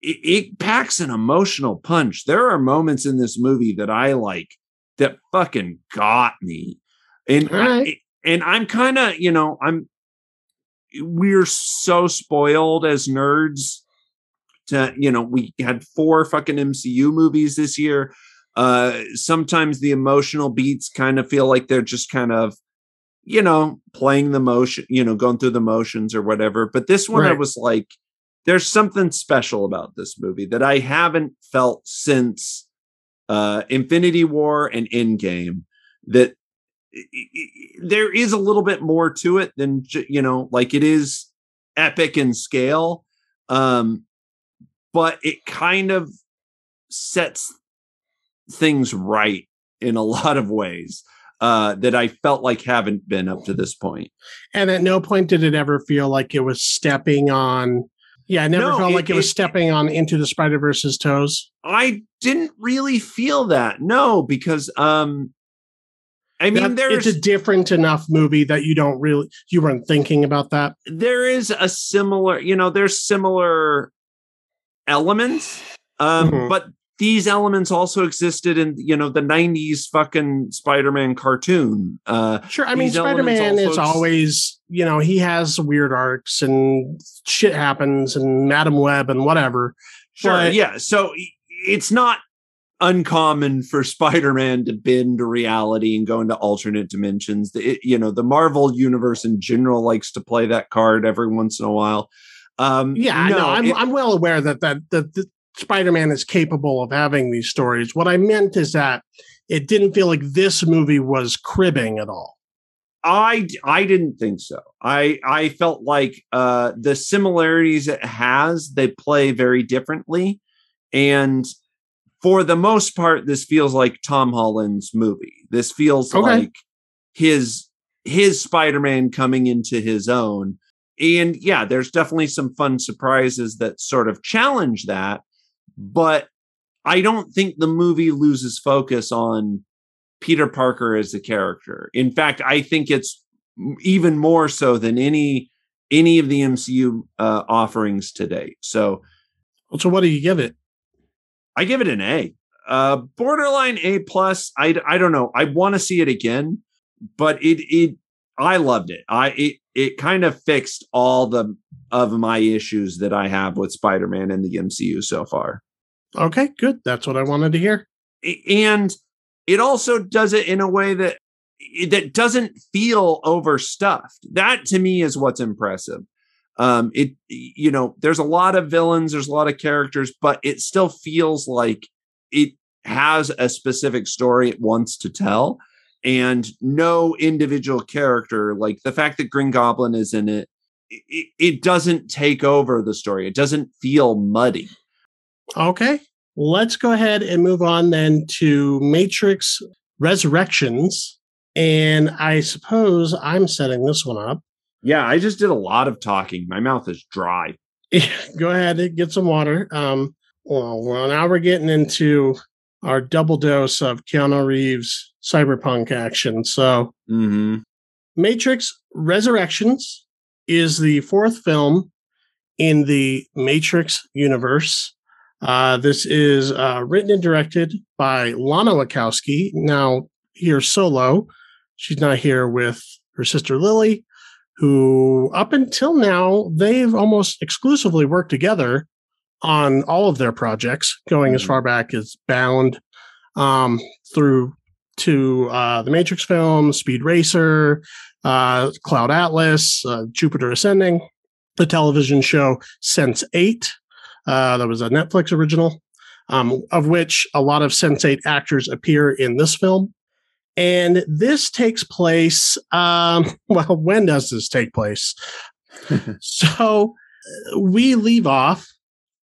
it, it packs an emotional punch. There are moments in this movie that I like that fucking got me, and right. I, and I'm kind of you know I'm we're so spoiled as nerds to you know we had four fucking MCU movies this year uh sometimes the emotional beats kind of feel like they're just kind of you know playing the motion you know going through the motions or whatever but this one I was like there's something special about this movie that I haven't felt since uh Infinity War and Endgame that there is a little bit more to it than you know like it is epic in scale um but it kind of sets things right in a lot of ways uh that I felt like haven't been up to this point. And at no point did it ever feel like it was stepping on. Yeah, I never No, felt it- like it was stepping on into the Spider Verse's toes. I didn't really feel that. No, because um I mean, That- there's it's a different enough movie that you don't really you weren't thinking about that. there is a similar, you know, there's similar elements, um, Mhm. but these elements also existed in you know the 90s fucking spider-man cartoon uh Sure, I mean Spider Man elements is also- always you know he has weird arcs and shit happens and Madam Web and whatever. Sure. But- yeah. So it's not uncommon for Spider-Man to bend reality and go into alternate dimensions. The- It, you know, the Marvel universe in general likes to play that card every once in a while. Um, Yeah, no, I'm it- I'm well aware that that that, that Spider Man is capable of having these stories. What I meant is that it didn't feel like this movie was cribbing at all. I I didn't think so. I I felt like uh the similarities it has they play very differently and for the most part this feels like Tom Holland's movie. This feels Okay. like his his Spider-Man coming into his own. And yeah, there's definitely some fun surprises that sort of challenge that, but I don't think the movie loses focus on Peter Parker as a character. In fact, I think it's even more so than any any of the MCU uh, offerings today. So So what do you give it? I give it an A. Uh, borderline A plus. I I don't know. I want to see it again, but it it I loved it. I it it kind of fixed all the of my issues that I have with Spider-Man and the MCU so far. Okay, good. That's what I wanted to hear. And it also does it in a way that that doesn't feel overstuffed. That to me is what's impressive. Um, it you know, there's a lot of villains, there's a lot of characters, but it still feels like it has a specific story it wants to tell, and no individual character, like the fact that Green Goblin is in it, it, it doesn't take over the story. It doesn't feel muddy. Okay, let's go ahead and move on then to Matrix Resurrections. And I suppose I'm setting this one up. Yeah, I just did a lot of talking. My mouth is dry. go ahead and get some water. Um, well, well, now we're getting into our double dose of Keanu Reeves cyberpunk action. So, Mm-hmm. Matrix Resurrections is the fourth film in the Matrix universe. Uh, this is uh, written and directed by Lana Wachowski. Now, here solo. She's not here with her sister Lily, who up until now, they've almost exclusively worked together on all of their projects, going as Mhm. far back as Bound um, through to uh, the Matrix films, Speed Racer, uh, Cloud Atlas, uh, Jupiter Ascending, the television show Sense 8. Uh, that was a Netflix original, um, of which a lot of Sense 8 actors appear in this film. And this takes place, um, well, when does this take place? so we leave off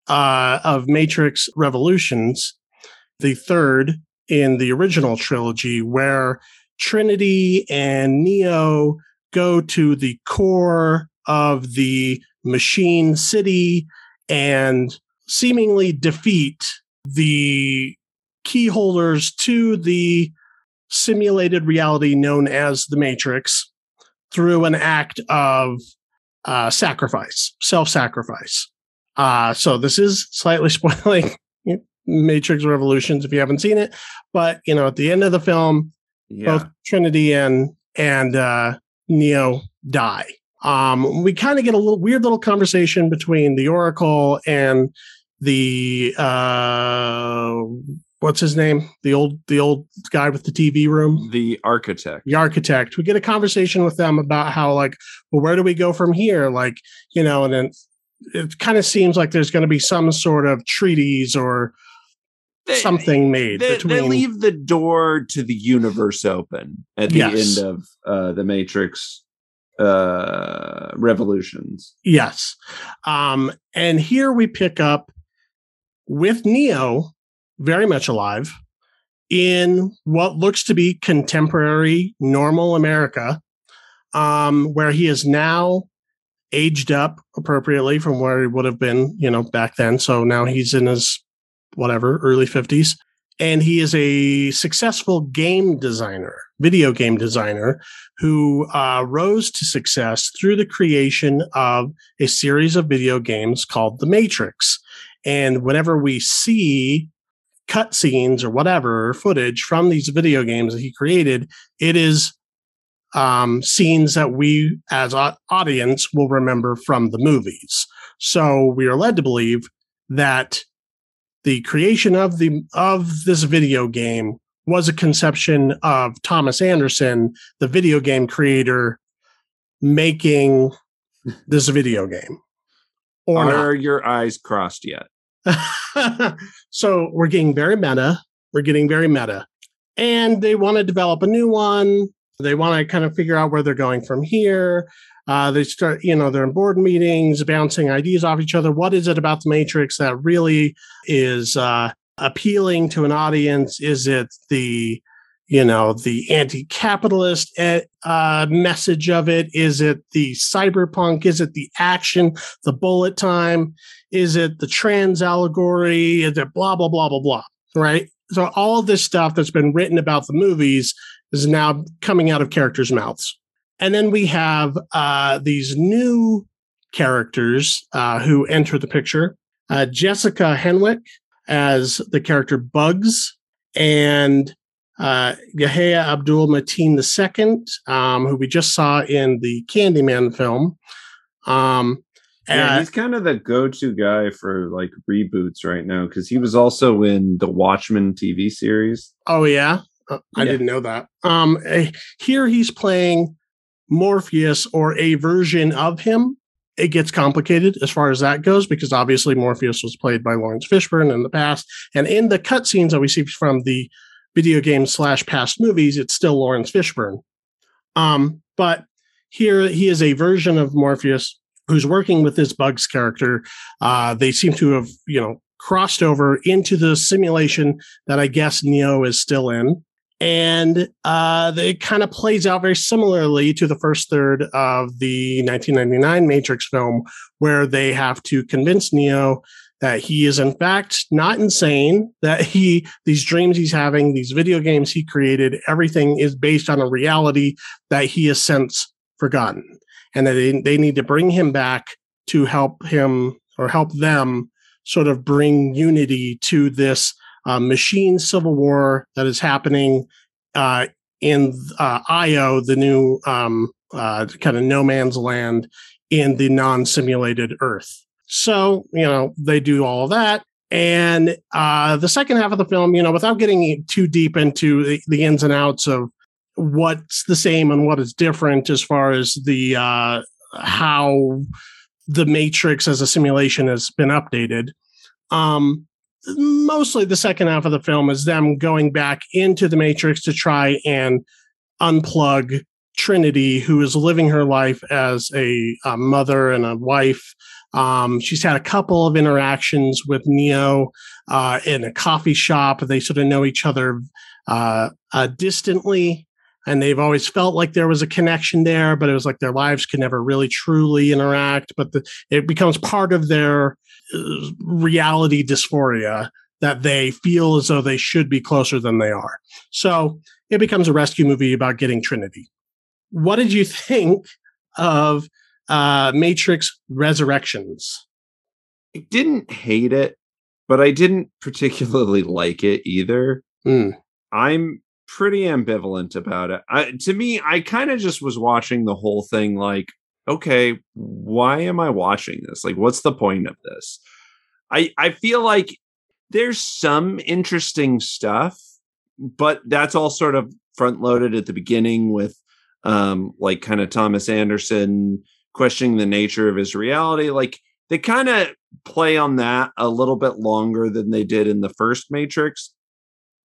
uh, of Matrix Revolutions, the third in the original trilogy, where Trinity and Neo go to the core of the machine city and seemingly defeat the key holders to the simulated reality known as the Matrix through an act of uh, sacrifice, self sacrifice. Uh, so this is slightly spoiling Matrix Revolutions if you haven't seen it, but you know, at the end of the film, Yeah. both Trinity and and uh, Neo die. Um, we kind of get a little weird little conversation between the Oracle and the uh, what's his name? The old the old guy with the TV room, The architect. the architect. We get a conversation with them about how like, well, where do we go from here? Like, you know, and then it kind of seems like there's going to be some sort of treaties or They- something made They, between. they leave the door to the universe open at the Yes. end of uh, the Matrix uh, Revolutions. Yes. Um, and here we pick up with Neo very much alive in what looks to be contemporary normal America, um, where he is now aged up appropriately from where he would have been, you know, back then. So now he's in his whatever early 50s. and he is a successful game designer, video game designer, who uh, rose to success through the creation of a series of video games called The Matrix. And whenever we see cutscenes or whatever footage from these video games that he created, it is um, scenes that we as audience will remember from the movies. So we are led to believe that the creation of the of this video game was a conception of Thomas Anderson, the video game creator, making this video game. Or are not. your eyes crossed yet? so we're getting very meta. We're getting very meta. And they want to develop a new one. They want to kind of figure out where they're going from here. Uh, they start, you know, they're in board meetings, bouncing ideas off each other. What is it about the Matrix that really is uh, appealing to an audience? Is it the, you know, the anti-capitalist eh, uh, message of it? Is it the cyberpunk? Is it the action, the bullet time? Is it the trans allegory? Is it blah blah blah blah blah? Right. So all of this stuff that's been written about the movies is now coming out of characters' mouths. And then we have uh, these new characters uh, who enter the picture. Uh, Jessica Henwick as the character Bugs, and uh, Yahya Abdul Mateen II, um, who we just saw in the Candyman film. Um, yeah, he's kind of the go-to guy for like reboots right now because he was also in the Watchmen TV series. Oh yeah, uh, I yeah. didn't know that. Um, eh, here he's playing Morpheus or a version of him, it gets complicated as far as that goes because obviously Morpheus was played by Laurence Fishburne in the past, and in the cutscenes that we see from the video game slash past movies, it's still Laurence Fishburne. Um, but here he is a version of Morpheus who's working with this Bugs character. Uh, they seem to have, you know, crossed over into the simulation that I guess Neo is still in and uh, it kind of plays out very similarly to the first third of the 1999 Matrix film, where they have to convince Neo that he is in fact not insane, that he these dreams he's having, these video games he created, everything is based on a reality that he has since forgotten, and that they, they need to bring him back to help him or help them sort of bring unity to this uh, machine civil war that is happening uh, in uh, Io, the new um, uh, kind of no man's land in the non simulated Earth. So, you know, they do all that. And uh, the second half of the film, you know, without getting too deep into the, the ins and outs of what's the same and what is different as far as the uh, how the matrix as a simulation has been updated um, mostly the second half of the film is them going back into the Matrix to try and unplug Trinity, who is living her life as a, a mother and a wife. Um, she's had a couple of interactions with Neo uh, in a coffee shop. They sort of know each other uh, uh, distantly, and they've always felt like there was a connection there, but it was like their lives could never really truly interact. But the, it becomes part of their reality dysphoria that they feel as though they should be closer than they are. So it becomes a rescue movie about getting Trinity. What did you think of uh, Matrix Resurrections? I didn't hate it, but I didn't particularly like it either. Mm. I'm pretty ambivalent about it. I, to me, I kind of just was watching the whole thing like, okay, why am I watching this? Like, what's the point of this? I I feel like there's some interesting stuff, but that's all sort of front loaded at the beginning with um like kind of Thomas Anderson questioning the nature of his reality. Like they kind of play on that a little bit longer than they did in the first Matrix.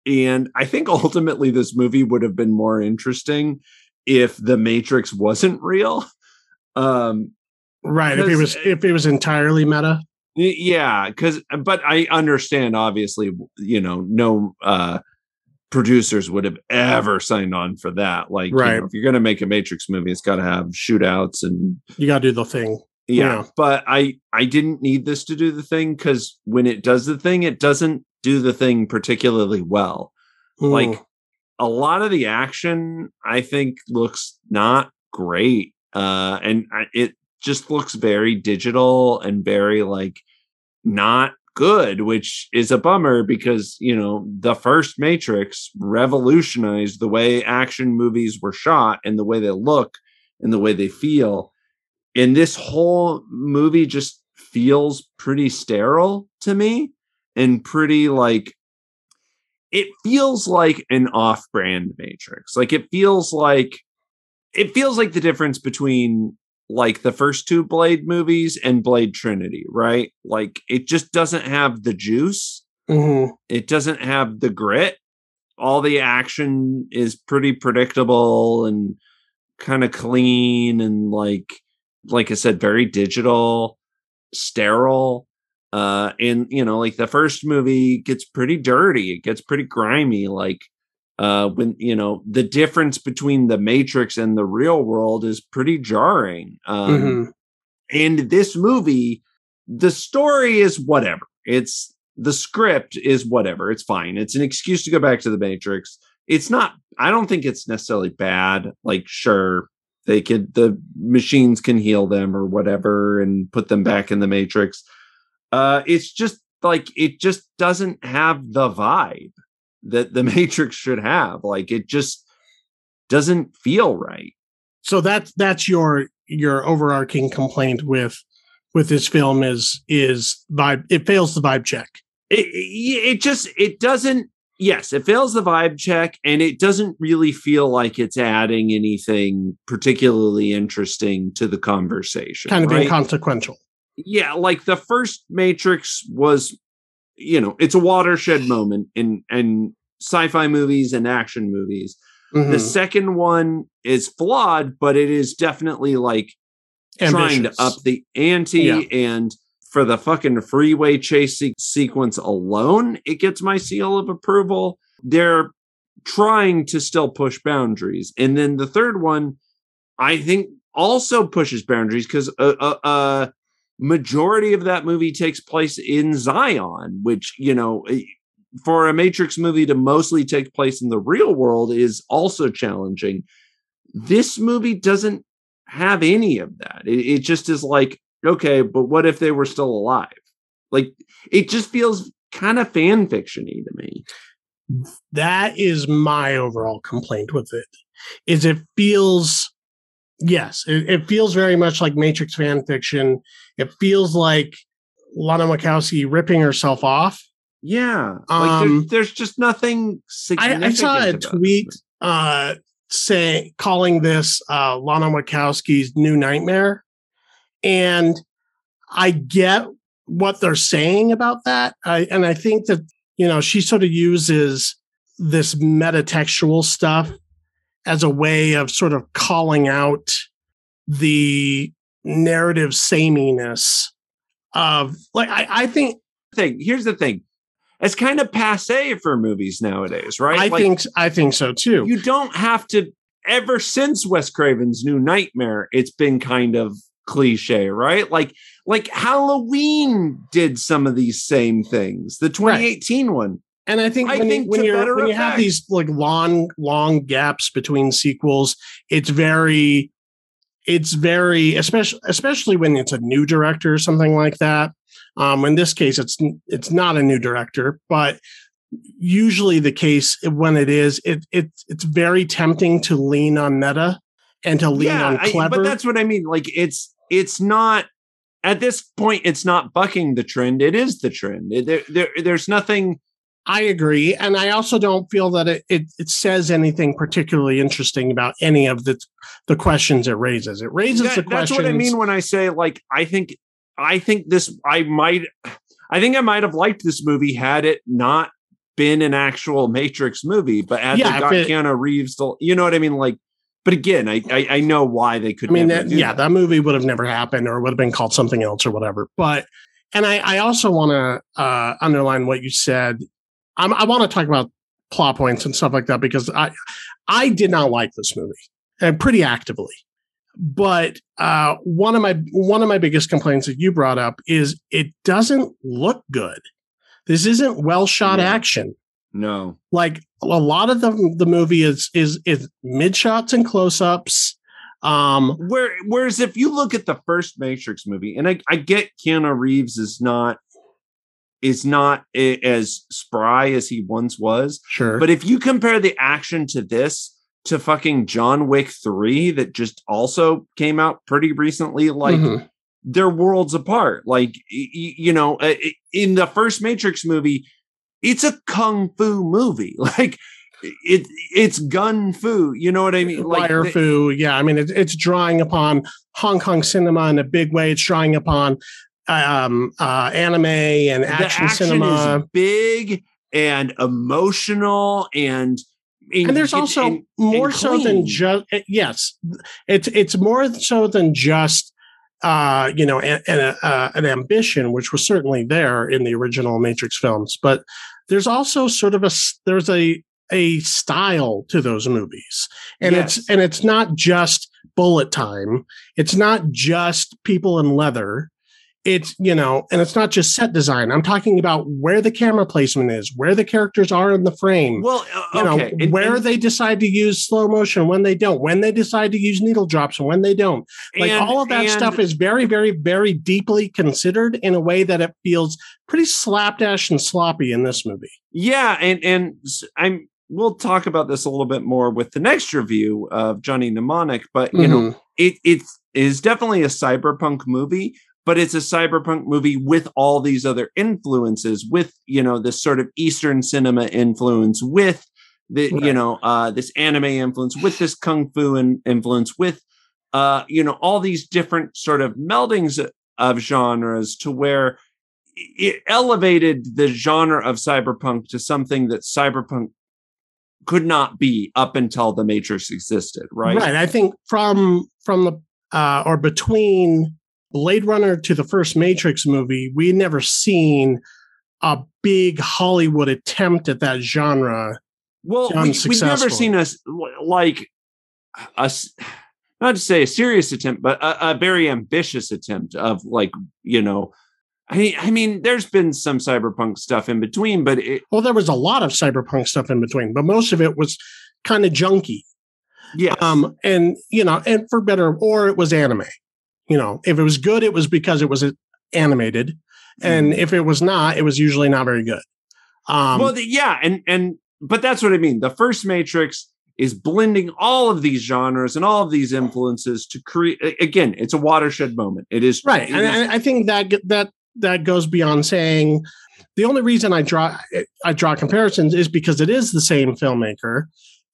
And I think ultimately this movie would have been more interesting if the Matrix wasn't real. Um, right. If it was if it was entirely meta. Yeah, because but I understand obviously, you know, no uh producers would have ever signed on for that. Like, right. You know, if you're gonna make a Matrix movie, it's gotta have shootouts and you gotta do the thing. Yeah, Yeah. but I I didn't need this to do the thing because when it does the thing, it doesn't do the thing particularly well. Mm. Like a lot of the action, I think looks not great, uh, and I, it just looks very digital and very like not good, which is a bummer because you know the first Matrix revolutionized the way action movies were shot and the way they look and the way they feel. And this whole movie just feels pretty sterile to me and pretty like it feels like an off-brand matrix like it feels like it feels like the difference between like the first two blade movies and blade trinity right? Like it just doesn't have the juice. Mhm. it doesn't have the grit. All the action is pretty predictable and kind of clean and like like i said very digital sterile uh and you know like the first movie gets pretty dirty. It gets pretty grimy. Like uh when you know the difference between the matrix and the real world is pretty jarring um Mhm. and this movie the story is whatever. It's the script is whatever. It's fine. It's an excuse to go back to the matrix. It's not i don't think it's necessarily bad. Like sure they could the machines can heal them or whatever and put them back in the matrix. Uh it's just like it just doesn't have the vibe that the matrix should have like it just doesn't feel right So that's that's your your overarching complaint with with this film is is vibe. It fails the vibe check. it, it just it doesn't yes it fails the vibe check and it doesn't really feel like it's adding anything particularly interesting to the conversation Kind of right? inconsequential. yeah like the first matrix was you know it's a watershed moment in in sci-fi movies and action movies Mhm. the mm-hmm. second one is flawed but it is definitely like trying to up the ante Yeah. and for the fucking freeway chase se- sequence alone it gets my seal of approval they're trying to still push boundaries and then the third one i think also pushes boundaries because a, uh, a, uh, a uh, majority of that movie takes place in zion which you know eh, for a matrix movie to mostly take place in the real world is also challenging this movie doesn't have any of that. It, it just is like, okay, but what if they were still alive? Like, it just feels kind of fan fictiony to me. that is my overall complaint with it. Is it feels yes, it, it feels very much like Matrix fan fiction. It feels like Lana Wachowski ripping herself off. Yeah, like Um, there's, there's just nothing I, significant. I saw a tweet uh say calling this uh Lana Wachowski's new nightmare. And I get what they're saying about that. I, and I think that, you know, she sort of uses this metatextual stuff as a way of sort of calling out the narrative sameness of like I, I think thing. Here's the thing. It's kind of passe for movies nowadays, right? I Like, think I think so too. you don't have to ever since Wes Craven's New Nightmare, it's been kind of cliche, right? Like like Halloween did some of these same things. The 2018 one. And I think I when, think you, when you're when you have these like long long gaps between sequels, it's very it's very especially especially when it's a new director or something like that. Um, in this case, it's it's not a new director, but usually the case when it is, it it's it's very tempting to lean on meta and to lean on I- clever. but that's what I mean. Like it's it's not at this point. It's not bucking the trend. It is the trend. It- there, there there's nothing. I agree, and I also don't feel that it, it it says anything particularly interesting about any of the the questions it raises. It raises That- the that's questions. what I mean when I say like I think I think this I might I think I might have liked this movie had it not been an actual Matrix movie, but as Yeah, it got it- Keanu Reeves, to, you know what I mean? Like, but again, I I, I know why they could. I mean, that, yeah, that movie would have never happened, or would have been called something else, or whatever. But and I I also want to uh, underline what you said. I'm, I want to talk about plot points and stuff like that because I I did not like this movie and pretty actively. but uh, one of my one of my biggest complaints that you brought up is it doesn't look good. This isn't well shot action. No. Like a lot of the the movie is is is mid shots and close ups. Um, Where whereas if you look at the first Matrix movie, and I, I get Keanu Reeves is not is not as spry as he once was, sure, but if you compare the action to this to fucking John Wick 3 that just also came out pretty recently like Mhm. they're worlds apart like you know uh, in the first Matrix movie it's a kung fu movie like it it's gun fu you know what I mean like wire fu. Yeah, I mean it, it's drawing upon Hong Kong cinema in a big way. It's drawing upon um, uh, anime and action, action cinema. big and emotional and and there's also more so than just yes it's it's more so than just uh you know an, an, uh, an ambition which was certainly there in the original matrix films but there's also sort of a there's a a style to those movies and Yes. it's and it's not just bullet time it's not just people in leather it's you know and it's not just set design. I'm talking about where the camera placement is where the characters are in the frame well uh, you know okay and- where and- they decide to use slow motion when they don't when they decide to use needle drops and when they don't. Like and- all of that stuff is very very very deeply considered in a way that it feels pretty slapdash and sloppy in this movie. Yeah, and and i'm we'll talk about this a little bit more with the next review of Johnny Mnemonic, but you know, Mhm. it it is definitely a cyberpunk movie, but it's a cyberpunk movie with all these other influences, with you know this sort of Eastern cinema influence, with the you know uh this anime influence, with this kung fu in, influence, with uh you know all these different sort of meldings of genres to where it elevated the genre of cyberpunk to something that cyberpunk could not be up until the matrix existed right? Right i think from from the uh or between blade runner to the first matrix movie we never seen a big hollywood attempt at that genre well we, we've never seen us like a not to say a serious attempt but a, a very ambitious attempt of like you know I, I mean there's been some cyberpunk stuff in between but it, well there was a lot of cyberpunk stuff in between but most of it was kind of junky. Yeah um and you know and for better or it was anime you know if it was good it was because it was animated and if it was not it was usually not very good. Um well the, yeah and and but that's what i mean. The first matrix is blending all of these genres and all of these influences to create again it's a watershed moment. It is right it and is- I, I think that that that goes beyond saying the only reason i draw i draw comparisons is because it is the same filmmaker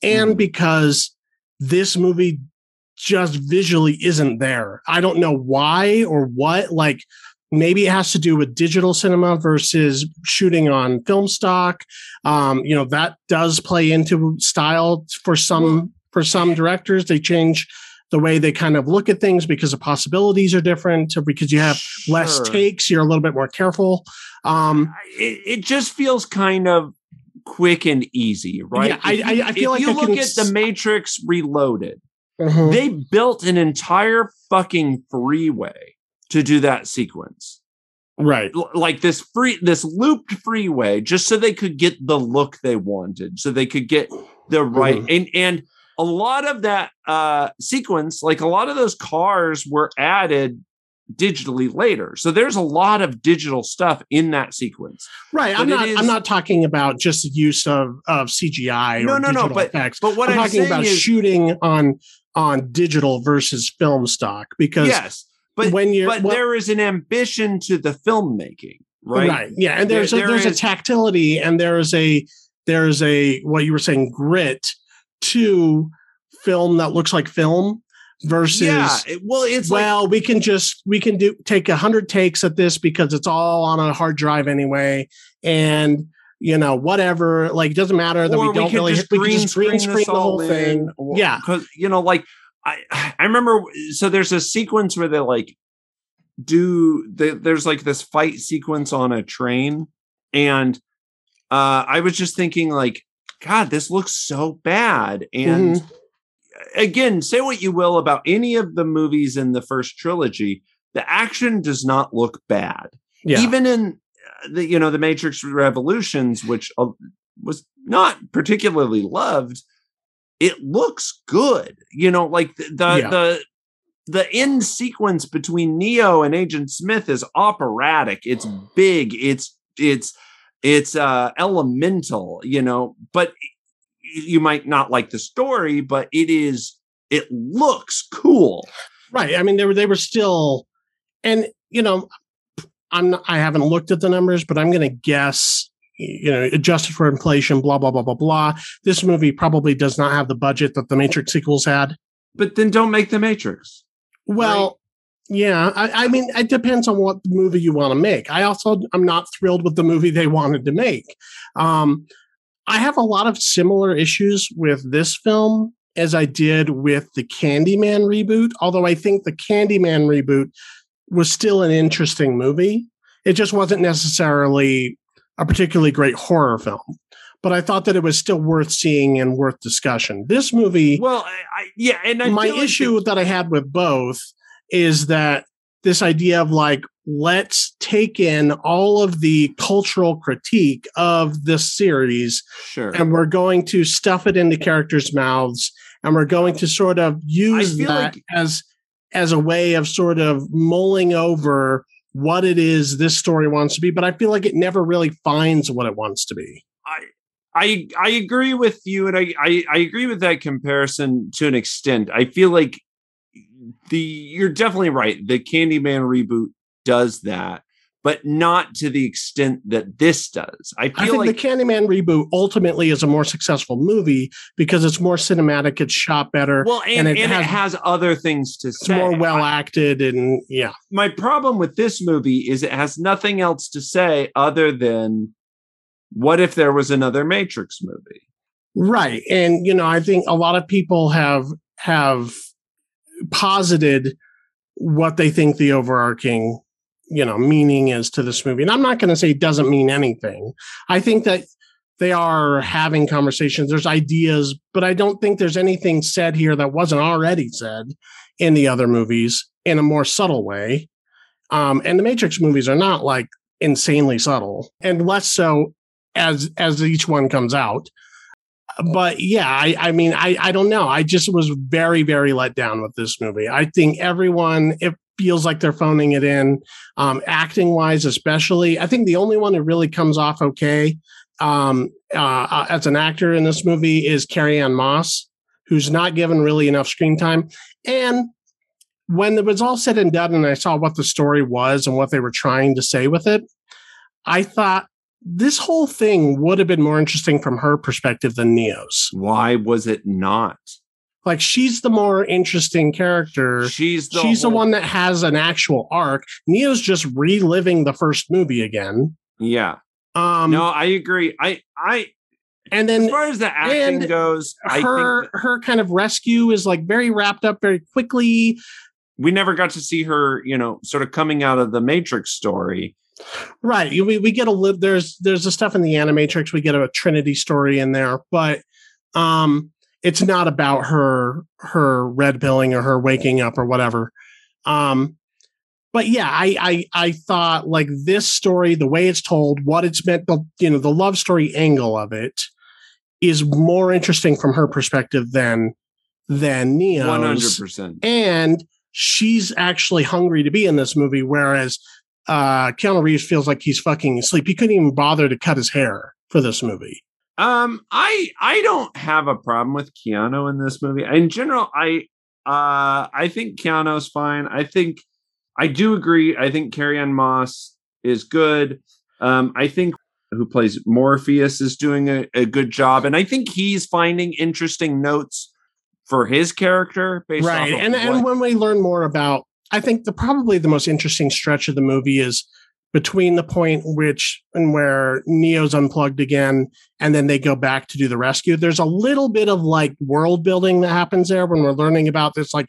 and Mhm. because this movie just visually isn't there. I don't know why or what like maybe it has to do with digital cinema versus shooting on film stock. Um you know that does play into style for some for some directors. They change the way they kind of look at things because the possibilities are different because you have less takes you're a little bit more careful. Um it, it just feels kind of quick and easy right? Yeah, I- If you- I- I feel if like you I look can at the matrix reloaded mhm. they built an entire fucking freeway to do that sequence. Right. L- like this free this looped freeway just so they could get the look they wanted so they could get the right Mm-hmm. and and a lot of that uh sequence like a lot of those cars were added digitally later. So there's a lot of digital stuff in that sequence. Right i'm not is- i'm not talking about just the use of of cgi No, or no, no, digital but- effects. but what i'm, i'm, talking saying about is shooting on on digital versus film stock because yes but when you're but well- there is an ambition to the filmmaking right, yeah and There- there's a, there there's a tactility and there's a there's a what you were saying grit to film that looks like film versus yeah well it's like well we can just we can do take a hundred takes at this because it's all on a hard drive anyway and you know whatever like it doesn't matter that or we don't could really just we green just green screen screen the whole all thing or- yeah because you know like i i remember so there's a sequence where they like do the, there's like this fight sequence on a train and uh i was just thinking like god this looks so bad and Mm-hmm. again, say what you will about any of the movies in the first trilogy, the action does not look bad. Yeah. Even in the you know the Matrix Revolutions, which uh, was not particularly loved, it looks good. You know, like the the, Yeah. the the end sequence between Neo and Agent Smith is operatic. It's big. It's it's it's uh elemental, you know, but you might not like the story, but it is it looks cool. Right. I mean, they were they were still, and you know, I'm not, I haven't looked at the numbers, but I'm going to guess, you know, adjusted for inflation, blah blah blah blah blah. This movie probably does not have the budget that the Matrix sequels had. But then don't make the Matrix. Well, yeah. I, I mean, it depends on what movie you want to make. I also I'm not thrilled with the movie they wanted to make. Um, I have a lot of similar issues with this film as I did with the Candyman reboot. Although I think the Candyman reboot was still an interesting movie. It just wasn't necessarily a particularly great horror film. But I thought that it was still worth seeing and worth discussion. This movie Well, I, I yeah, and I my like issue that I had with both is that this idea of like let's take in all of the cultural critique of this series sure. and we're going to stuff it into characters' mouths and we're going to sort of use that like- as as a way of sort of mulling over what it is this story wants to be but i feel like it never really finds what it wants to be I I I agree with you, and I, I I agree with that comparison to an extent. I feel like the you're definitely right. The Candyman reboot does that, but not to the extent that this does. I i think like the candyman reboot ultimately is a more successful movie because it's more cinematic it's shot better well, and, and and, it it, has- has, other things to it's say. more well acted and yeah my problem with this movie is it has nothing else to say other than what if there was another Matrix movie? right and you know i think a lot of people have have posited what they think the overarching you know meaning is to this movie. And i'm not going to say it doesn't mean anything. I think that they are having conversations. There's ideas but i don't think there's anything said here that wasn't already said in the other movies in a more subtle way. Um, and the matrix movies are not like insanely subtle and less so as as each one comes out. But yeah i i mean i i don't know. I just was very very let down with this movie. I think everyone it feels like they're phoning it in um acting wise especially i think the only one who really comes off okay um uh, as an actor in this movie is carrie ann moss who's not given really enough screen time and when it was all said and done and i saw what the story was and what they were trying to say with it i thought this whole thing would have been more interesting from her perspective than Neo's. Why was it not? Like she's the more interesting character. She's the she's the one that has an actual arc. Neo's just reliving the first movie again. Yeah. Um no, I agree. I I and then as far as the acting goes, I her think her kind of rescue is like very wrapped up very quickly. we never got to see her, you know, sort of coming out of the Matrix story. Right. We we get a little there's there's the stuff in the animatrix. We get a Trinity story in there, but um it's not about her her red pilling or her waking up or whatever. Um but yeah, I I I thought like this story, the way it's told, what it's meant, the you know, the love story angle of it is more interesting from her perspective than than Neo's One hundred percent. and she's actually hungry to be in this movie, whereas uh Keanu Reeves feels like he's fucking asleep. He couldn't even bother to cut his hair for this movie. Um, I I don't have a problem with Keanu in this movie. In general, I uh I think Keanu's fine. I think I do agree. I think Carrie Ann Moss is good. Um, I think who plays Morpheus is doing a, a good job, and I think he's finding interesting notes for his character based right. And and when we learn more about I think the probably the most interesting stretch of the movie is between the point which and where Neo's unplugged again and then they go back to do the rescue. There's a little bit of like world building that happens there when we're learning about this like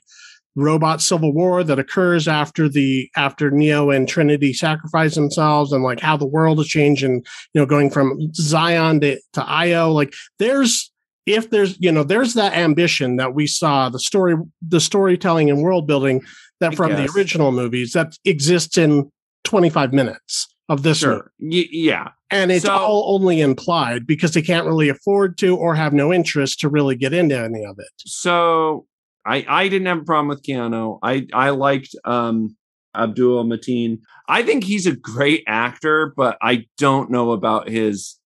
robot civil war that occurs after the after Neo and Trinity sacrifice themselves and like how the world is changing, you know, going from Zion to, to Io. Like there's if there's you know there's that ambition that we saw the story the storytelling and world building that from the original movies that exists in 25 minutes of this. Sure. Y- yeah. and it's So- all only implied because they can't really afford to or have no interest to really get into any of it So I I didn't have a problem with Keanu. I I liked um Abdul Mateen. I think he's a great actor, but I don't know about his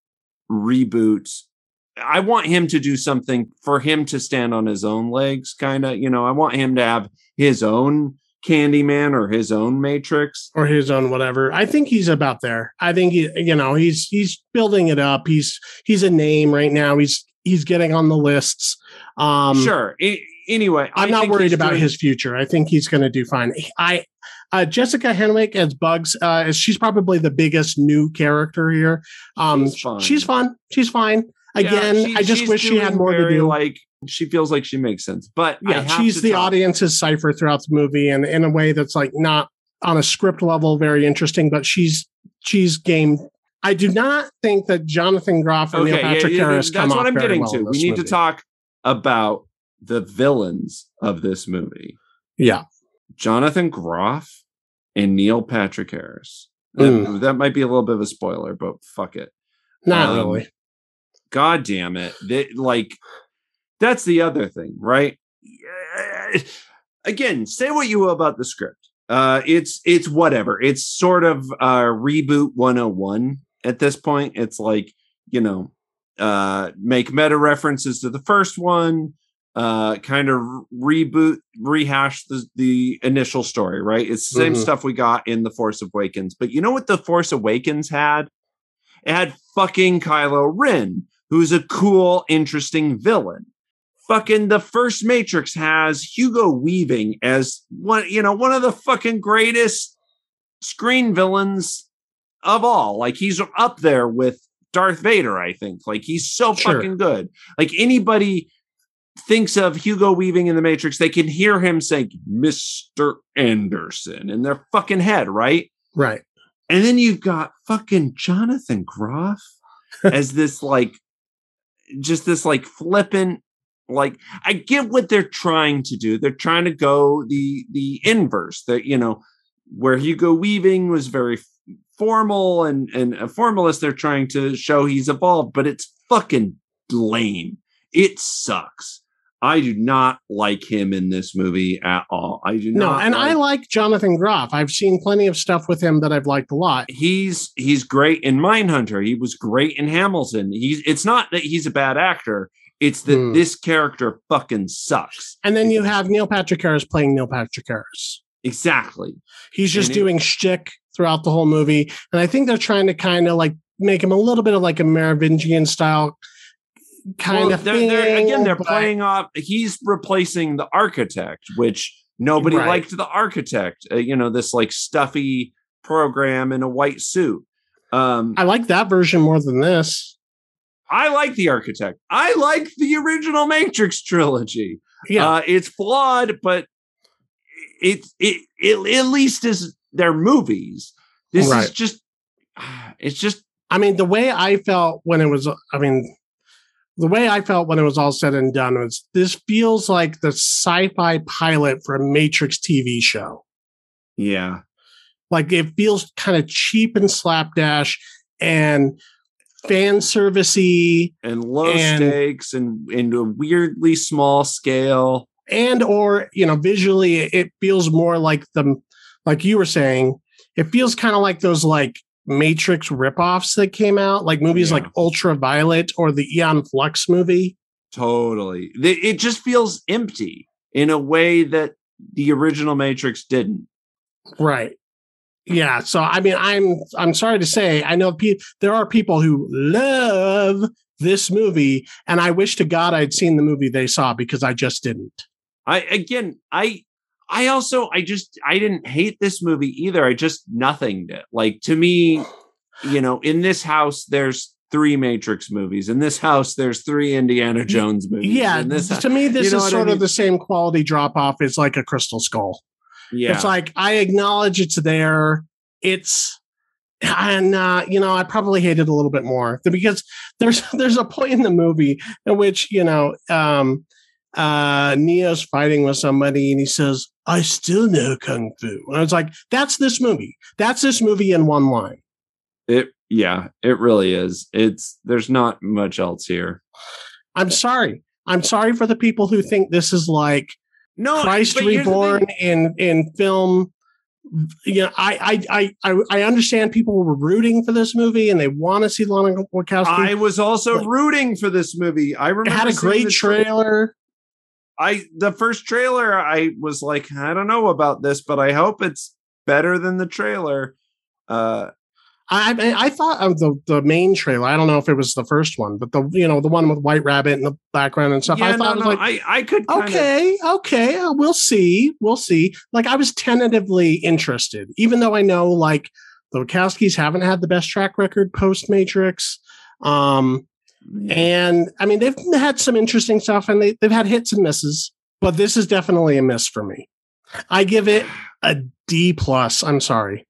reboot. I want him to do something for him to stand on his own legs, kind of. You know, I want him to have his own Candyman or his own Matrix. or his own whatever i think he's about there i think he, you know he's he's building it up he's he's a name right now he's he's getting on the lists um sure. Anyway, I'm I not worried about doing- his future. I think he's going to do fine. I uh, Jessica Henwick as Bugs, uh, she's probably the biggest new character here. Um, She's fine. she's fun. She's fine. Yeah, Again, she- I just wish she had more to do. Like she feels like she makes sense, but yeah, she's the talk- audience's cipher throughout the movie, and in a way that's like not on a script level very interesting, but she's she's game. I do not think that Jonathan Groff and Neil Okay, yeah, Patrick yeah, Harris that's come what off I'm very getting well to. We need to talk about the villains of this movie: Yeah, Jonathan Groff and Neil Patrick Harris. That, Mm. that might be a little bit of a spoiler, but fuck it. not Um, really. God damn it! They, like that's the other thing, right? Again, say what you will about the script. Uh, it's it's whatever. It's sort of uh, reboot 101 at this point. It's like you know, uh, make meta references to the first one, uh, kind of reboot, rehash the the initial story. Right? It's the same Mhm. stuff we got in the Force Awakens. But you know what the Force Awakens had? It had fucking Kylo Ren, who's a cool, interesting villain. Fucking the first Matrix has Hugo Weaving as one, you know, one of the fucking greatest screen villains of all. Like he's up there with Darth Vader, I think. Like he's so Sure. fucking good. Like anybody thinks of Hugo Weaving in the Matrix, they can hear him saying Mr. Anderson in their fucking head, right? Right. And then you've got fucking Jonathan Groff as this like just this like flippant like I get what they're trying to do. They're trying to go the the inverse that you know where Hugo Weaving was very formal and and a formalist they're trying to show he's evolved but it's fucking lame. It sucks. I do not like him in this movie at all. I do No, not and I like Jonathan Groff. I've seen plenty of stuff with him that I've liked a lot. he's he's great in Mindhunter. He was great in Hamilton. He's it's not that he's a bad actor. It's that Hmm. this character fucking sucks. And then you have Neil Patrick Harris playing Neil Patrick Harris. Exactly. He's just And it- doing shtick throughout the whole movie. And I think they're trying to kind of like make him a little bit of like a Merovingian style kind Well, of they're, thing. they're- again, they're but- playing off. He's replacing the architect, which nobody Right. liked. The architect, uh, you know, this like stuffy program in a white suit. Um, I like that version more than this. I like the architect. I like the original Matrix trilogy. Yeah. Uh, it's flawed, but it, it it at least is their movies. This is just it's just I mean, the way I felt when it was, I mean, the way I felt when it was all said and done was this feels like the sci fi pilot for a Matrix TV show. yeah. Like it feels kind of cheap and slapdash and fan servicey And low And- stakes and and a weirdly small scale. and or you know visually it feels more like the like you were saying it feels kind of like those like matrix ripoffs that came out like movies Yeah. like ultraviolet or the Aeon Flux movie Totally. It just feels empty in a way that the original Matrix didn't. right yeah so i mean i'm i'm sorry to say i know pe- there are people who love this movie and i wish to god i'd seen the movie they saw because i just didn't I again, I I also I just I didn't hate this movie either. I just nothinged it. Like to me, you know, in this house there's three Matrix movies. In this house there's three Indiana Jones movies. yeah this to me this you know is what I sort mean? of the same quality drop off as like a crystal skull yeah. It's like I acknowledge it's there. It's and uh, you know, I probably hate it a little bit more because there's there's a point in the movie in which you know um, uh, Neo's fighting with somebody, and he says, "I still know kung fu." And I was like, "That's this movie. That's this movie in one line." It yeah, it really is. It's there's not much else here. I'm sorry. I'm sorry for the people who think this is like no Christ reborn in in film. You know, I, I I I understand people were rooting for this movie and they want to see Lana Wachowski. I was also but rooting for this movie. I remember it had a great trailer. I the first trailer, I was like, I don't know about this, but I hope it's better than the trailer. Uh, I I thought of the the main trailer. I don't know if it was the first one, but the you know the one with White Rabbit in the background and stuff. Yeah, I thought no, no, like I I could okay of... okay uh, we'll see we'll see. Like I was tentatively interested, even though I know like the Wachowskis haven't had the best track record post Matrix. Um, and I mean they've had some interesting stuff, and they they've had hits and misses, but this is definitely a miss for me. I give it a D plus. I'm sorry.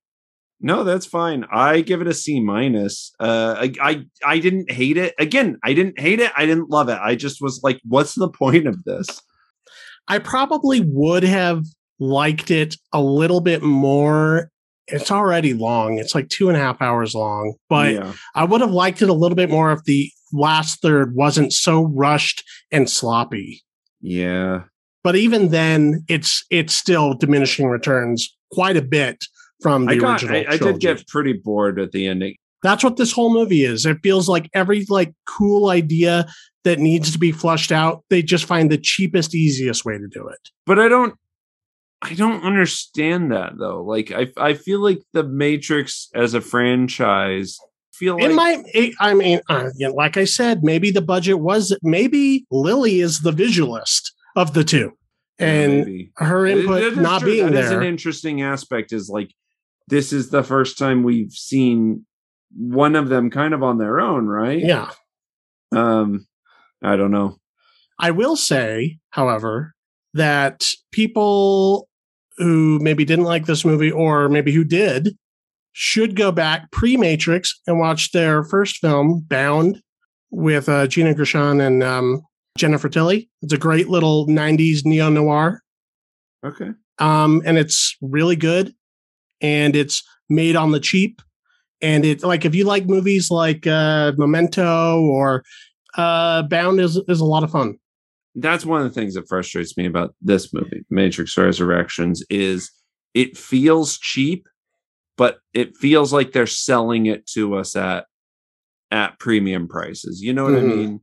No, that's fine. I give it a C minus. Uh, I, I I didn't hate it. Again, I didn't hate it. I didn't love it. I just was like, what's the point of this? I probably would have liked it a little bit more. It's already long. It's like two and a half hours long, but yeah. I would have liked it a little bit more if the last third wasn't so rushed and sloppy. Yeah. But even then, it's it's still diminishing returns quite a bit from the I got, original. I, I, did get pretty bored at the ending. That's what this whole movie is. It feels like every like cool idea that needs to be flushed out, they just find the cheapest, easiest way to do it. But I don't I don't understand that though. Like I I feel like the Matrix as a franchise feel like might it, I mean uh, you know, like I said, maybe the budget was maybe Lilly is the visualist of the two. And yeah, her input not true. being that there. is an interesting aspect is like this is the first time we've seen one of them kind of on their own, right? Yeah. Um, I don't know. I will say, however, that people who maybe didn't like this movie or maybe who did should go back pre Matrix and watch their first film, Bound, with uh, Gina Gershon and um, Jennifer Tilly. It's a great little 90s neo noir. Okay. Um, and it's really good and it's made on the cheap. And it like if you like movies like uh, Memento or uh, Bound is is a lot of fun. That's one of the things that frustrates me about this movie, Matrix Resurrections, is it feels cheap, but it feels like they're selling it to us at at premium prices. You know what mm-hmm. I mean?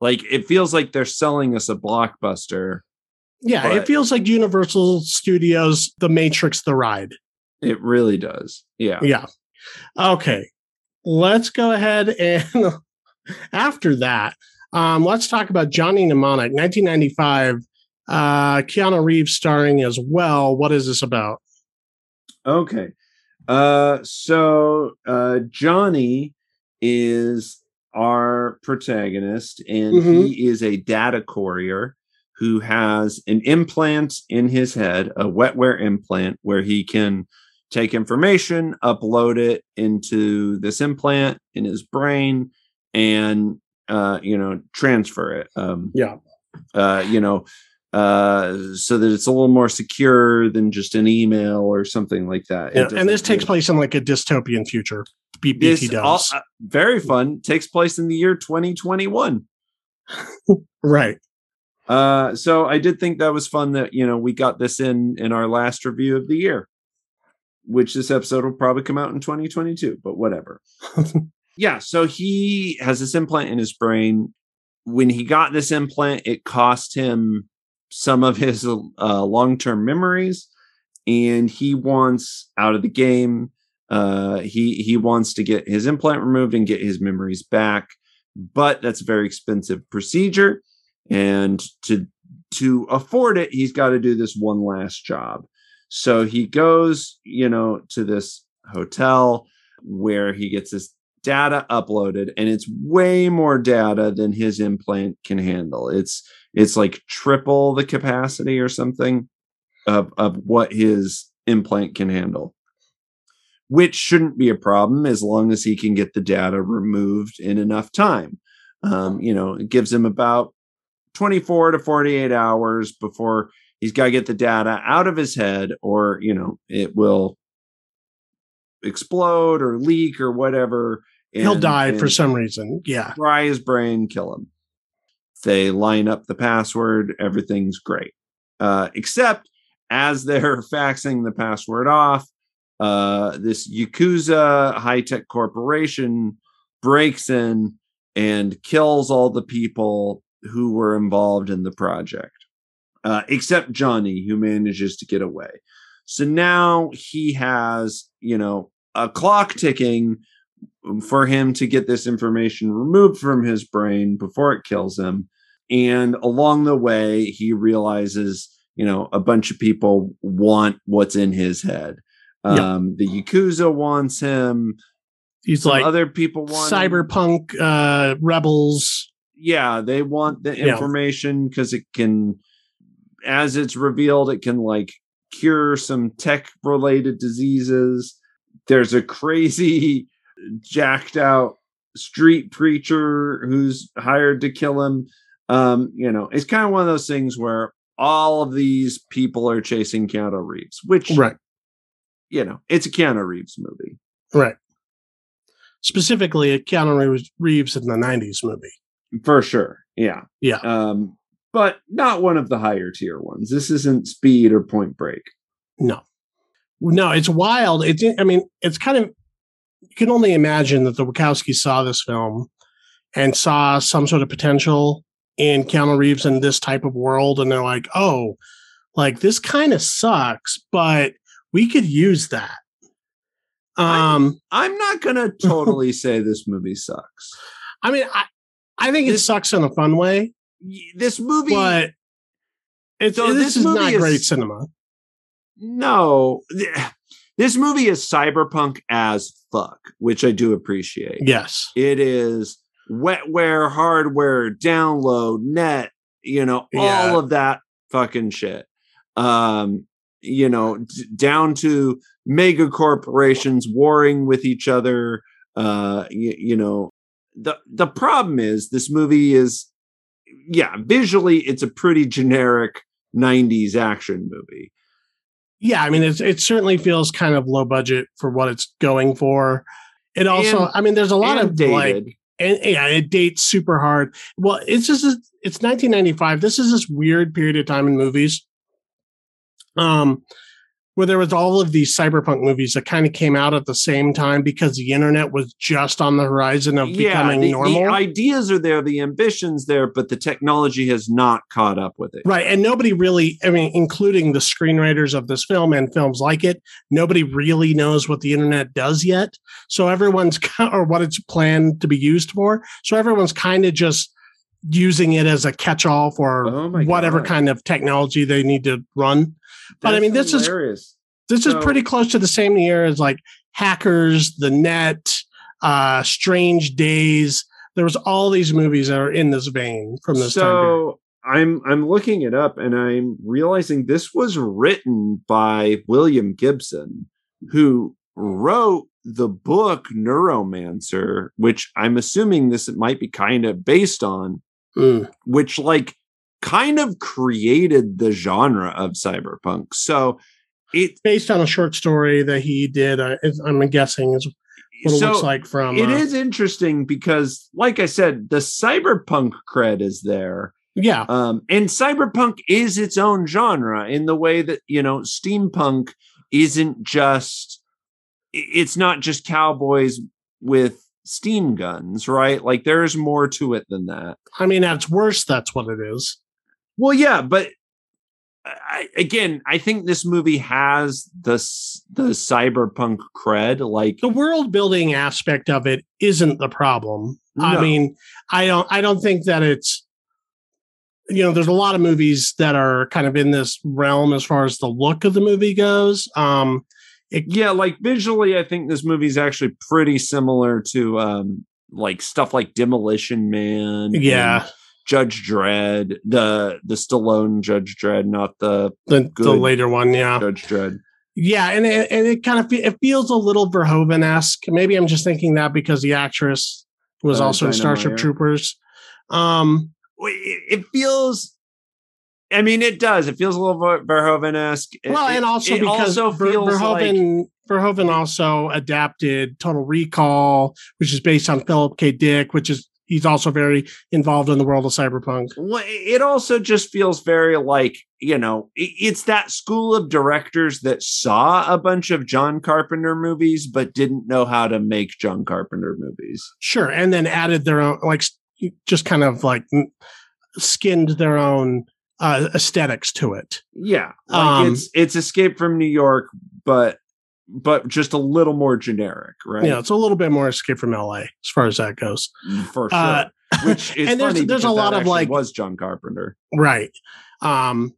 Like it feels like they're selling us a blockbuster. Yeah, it feels like Universal Studios The Matrix the ride. It really does. Yeah. Yeah. Okay. Let's go ahead and after that, um, let's talk about Johnny Mnemonic, 1995. Uh, Keanu Reeves starring as well. What is this about? Okay. Uh, so uh, Johnny is our protagonist, and mm-hmm. he is a data courier who has an implant in his head, a wetware implant, where he can take information, upload it into this implant in his brain, and uh, you know transfer it. Um, yeah, uh, you know, uh, so that it's a little more secure than just an email or something like that. Yeah, and this takes place in like a dystopian future. BT this does. All, uh, very fun. Takes place in the year 2021. right. Uh, so I did think that was fun that you know we got this in in our last review of the year which this episode will probably come out in 2022, but whatever. yeah, so he has this implant in his brain. When he got this implant, it cost him some of his uh, long term memories, and he wants out of the game. Uh, he he wants to get his implant removed and get his memories back, but that's a very expensive procedure, and to to afford it, he's got to do this one last job. So he goes, you know, to this hotel where he gets this data uploaded and it's way more data than his implant can handle. It's it's like triple the capacity or something of of what his implant can handle. which shouldn't be a problem as long as he can get the data removed in enough time. Um, you know, it gives him about 24 to 48 hours before he's got to get the data out of his head or, you know, it will explode or leak or whatever. And, He'll die for some reason. Yeah. Fry his brain, kill him. They line up the password, everything's great. Uh, except as they're faxing the password off, uh, this Yakuza high tech corporation breaks in and kills all the people who were involved in the project, uh, except Johnny, who manages to get away. So now he has, you know, a clock ticking for him to get this information removed from his brain before it kills him. And along the way, he realizes, you know, a bunch of people want what's in his head. Um, The Yakuza wants him. He's like other people want cyberpunk uh, rebels. Yeah, they want the information because it can, as it's revealed, it can like cure some tech related diseases. There's a crazy, jacked out street preacher who's hired to kill him. Um, you know, it's kind of one of those things where all of these people are chasing Keanu Reeves, which, right, you know, it's a Keanu Reeves movie, right? Specifically, a Keanu Reeves in the '90s movie, for sure. Yeah, yeah. Um, but not one of the higher tier ones. This isn't Speed or Point Break. No, no, it's wild. It's, I mean, it's kind of, you can only imagine that the Wachowskis saw this film and saw some sort of potential in Keanu Reeves in this type of world. And they're like, oh, like this kind of sucks, but we could use that. Um, I'm, I'm not going to totally say this movie sucks. I mean, I, I think it sucks in a fun way. This movie, but it's, so this, this is not is, great cinema no, this movie is cyberpunk as fuck, which I do appreciate. Yes, it is wetware, hardware, download, net, you know, yeah. all of that fucking shit. Um, you know, d- down to mega corporations warring with each other. Uh, you, you know, the the problem is this movie is, yeah, visually it's a pretty generic '90s action movie yeah, I mean, it's, it certainly feels kind of low budget for what it's going for. It also, and, I mean, there's a lot of dated. like, and yeah, it dates super hard. Well, it's just it's 1995. This is this weird period of time in movies. Um, where there was all of these cyberpunk movies that kind of came out at the same time because the internet was just on the horizon of yeah, becoming the, normal. The ideas are there, the ambitions there, but the technology has not caught up with it. Right. And nobody really, I mean, including the screenwriters of this film and films like it, nobody really knows what the internet does yet. So everyone's, or what it's planned to be used for. So everyone's kind of just using it as a catch all for oh whatever God. kind of technology they need to run but I mean, this hilarious. is this so, is pretty close to the same year as like Hackers, The Net, uh, Strange Days. There was all these movies that are in this vein from this so, I'm I'm looking it up and I'm realizing this was written by William Gibson, who wrote the book Neuromancer, which I'm assuming this might be kind of based on, mm. which like kind of created the genre of cyberpunk. So it's based on a short story that he did. Uh, I'm guessing is what it looks like from. It uh, is interesting because, like I said, the cyberpunk cred is there. Yeah. Um, and cyberpunk is its own genre in the way that, you know, steampunk isn't just, it's not just cowboys with steam guns, right? Like there's more to it than that. I mean, that's worse. That's what it is. Well, yeah, but I, again, I think this movie has the the cyberpunk cred. Like the world building aspect of it isn't the problem. No. I mean, I don't I don't think that it's you know, there's a lot of movies that are kind of in this realm as far as the look of the movie goes. Um, it, yeah, like visually, I think this movie is actually pretty similar to um, like stuff like Demolition Man. Yeah. And, Judge Dredd, the the Stallone Judge Dredd, not the the, the later one, yeah. Judge Dredd. Yeah, and it, and it kind of fe- it feels a little Verhoeven esque. Maybe I'm just thinking that because the actress was Uh, also in Starship. Troopers. Um, It, it feels. I mean, it does. It feels a little Ver- Verhoeven-esque. Well, and also it because also Ver- feels like Verhoeven Verhoeven also adapted Total Recall, which is based on Philip K. Dick, which is he's also very involved in the world of cyberpunk. Well, it also just feels very like you know it's that school of directors that saw a bunch of john carpenter movies but didn't know how to make john carpenter movies Sure, and then added their own, like just kind of like skinned their own uh, aesthetics to it. yeah like Um, it's it's escape from new york but but just a little more generic right Yeah, it's a little bit more Escape from L.A. as far as that goes. for sure Uh, which is and there's- funny there's a lot that of, like- was john carpenter Right. Um,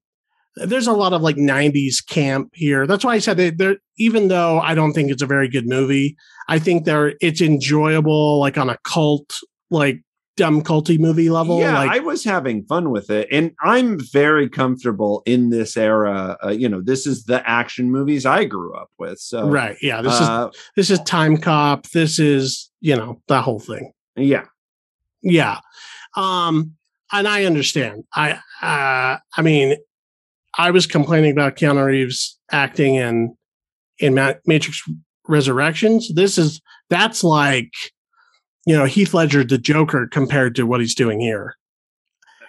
there's a lot of like 90s camp here. That's why I said it there, even though I don't think it's a very good movie, I think there it's enjoyable, like on a cult, like dumb culty movie level. yeah like i was having fun with it and i'm very comfortable in this era uh, you know this is the action movies i grew up with so right. Yeah. This uh, is this is Time Cop. This is, you know, that whole thing. yeah Yeah. Um, and I understand. I uh I mean, I was complaining about Keanu Reeves acting in in Ma- Matrix Resurrections. This is that's like you know Heath Ledger the Joker compared to what he's doing here.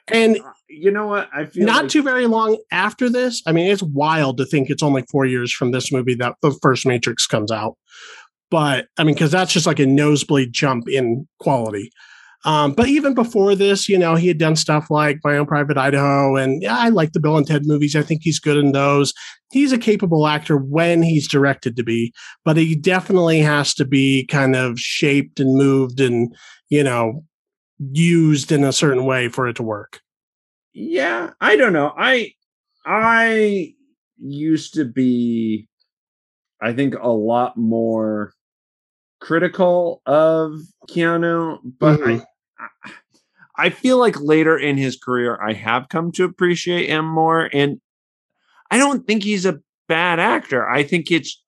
And Uh, you know what i feel not like, too very long after this. I mean, it's wild to think it's only four years from this movie that the first Matrix comes out. But I mean, because that's just like a nosebleed jump in quality. Um, but even before this, you know, he had done stuff like My Own Private Idaho, and yeah, I like the Bill and Ted movies. I think he's good in those. He's a capable actor when he's directed to be, but he definitely has to be kind of shaped and moved and you know used in a certain way for it to work. yeah i don't know i i used to be i think a lot more critical of keanu but Mhm. I, I feel like later in his career i have come to appreciate him more and i don't think he's a bad actor i think it's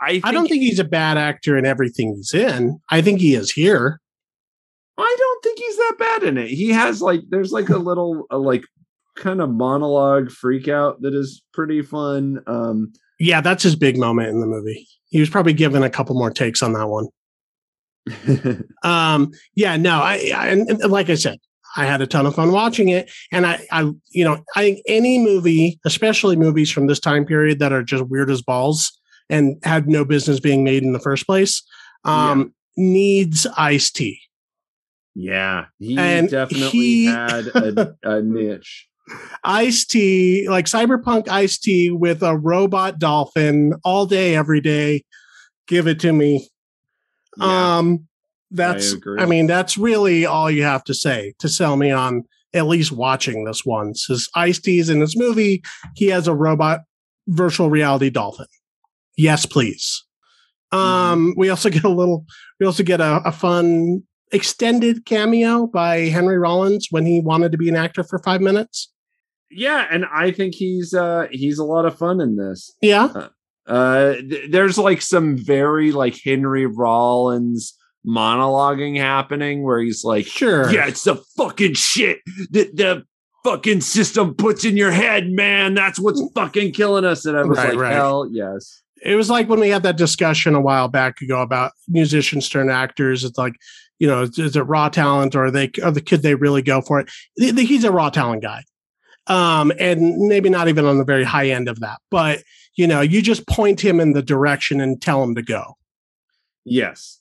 i think, I don't think he's a bad actor in everything he's in. I think he is here. I don't think he's that bad in it. He has like there's like a little a, like kind of monologue freak out that is pretty fun. Um Yeah, that's his big moment in the movie. He was probably given a couple more takes on that one. Um, yeah, no, I, I and, like I said, I had a ton of fun watching it, and I, I, you know, I think any movie, especially movies from this time period that are just weird as balls and had no business being made in the first place, um, needs Ice T. yeah, he And definitely he- had a, a niche. Iced tea, like cyberpunk Ice T with a robot dolphin all day, every day. Give it to me. Yeah. Um, that's, agree. I, mean, that's really all you have to say to sell me on at least watching this once. His Ice T's in this movie, he has a robot virtual reality dolphin. Yes, please. Um, we also get a little, we also get a, a fun extended cameo by Henry Rollins when he wanted to be an actor for five minutes. yeah, and I think he's uh he's a lot of fun in this. Yeah. Uh th- there's like some very like Henry Rollins monologuing happening where he's like Sure. Yeah, it's the fucking shit that the fucking system puts in your head, man. That's what's fucking killing us. And I was Right, like, right. hell yes. it was like when we had that discussion a while back ago about musicians turn actors. It's like, you know, is, is it raw talent or are they, or the could they really go for it? Th- th- He's a raw talent guy. Um, and maybe not even on the very high end of that, but you know, you just point him in the direction and tell him to go. Yes.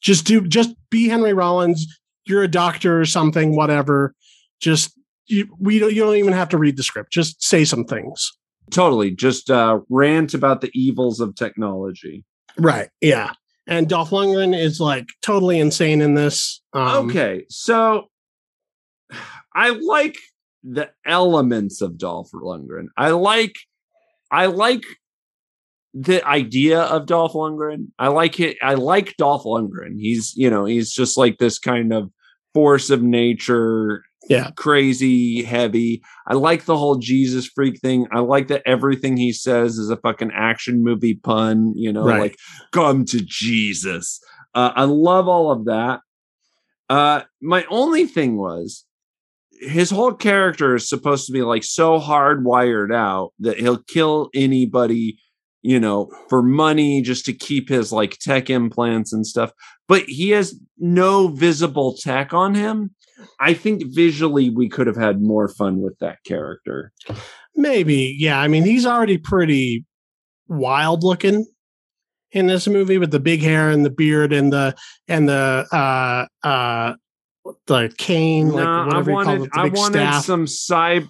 Just do, just be Henry Rollins. You're a doctor or something, whatever. Just, you, we don't, you don't even have to read the script. Just say some things. Totally. Just uh rant about the evils of technology. Right. Yeah. And Dolph Lundgren is like totally insane in this. Um, okay. So I like the elements of Dolph Lundgren. I like I like the idea of Dolph Lundgren. I like it. I like Dolph Lundgren. He's, you know, he's just like this kind of force of nature Yeah. crazy heavy. I like the whole Jesus freak thing. I like that everything he says is a fucking action movie pun, you know, Right. like come to Jesus. Uh, I love all of that. Uh, my only thing was his whole character is supposed to be like so hardwired out that he'll kill anybody, you know, for money just to keep his like tech implants and stuff. But he has no visible tech on him. I think visually we could have had more fun with that character. Maybe, yeah. I mean, he's already pretty wild looking in this movie with the big hair and the beard and the and the uh uh the cane, like No, I whatever you call wanted, it, the I wanted staff. some cy.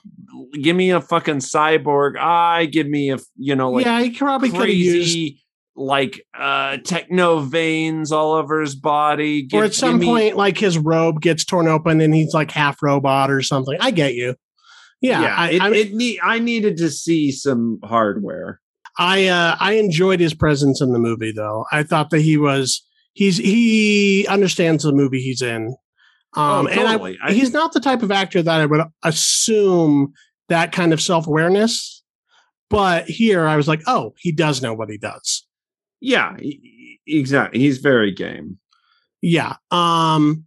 Give me a fucking cyborg eye. Give me a, you know, like yeah, he probably could have used like uh techno veins all over his body or at some give me- point like his robe gets torn open and he's like half robot or something. I get you. Yeah, I, it, I, it need, I needed to see some hardware I uh, I enjoyed his presence in the movie though. I thought that he was he's he understands the movie he's in. Um Oh, totally. and I, he's not the type of actor that I would assume that kind of self-awareness. But here I was like, "Oh, he does know what he does." yeah exactly he's very game Yeah. Um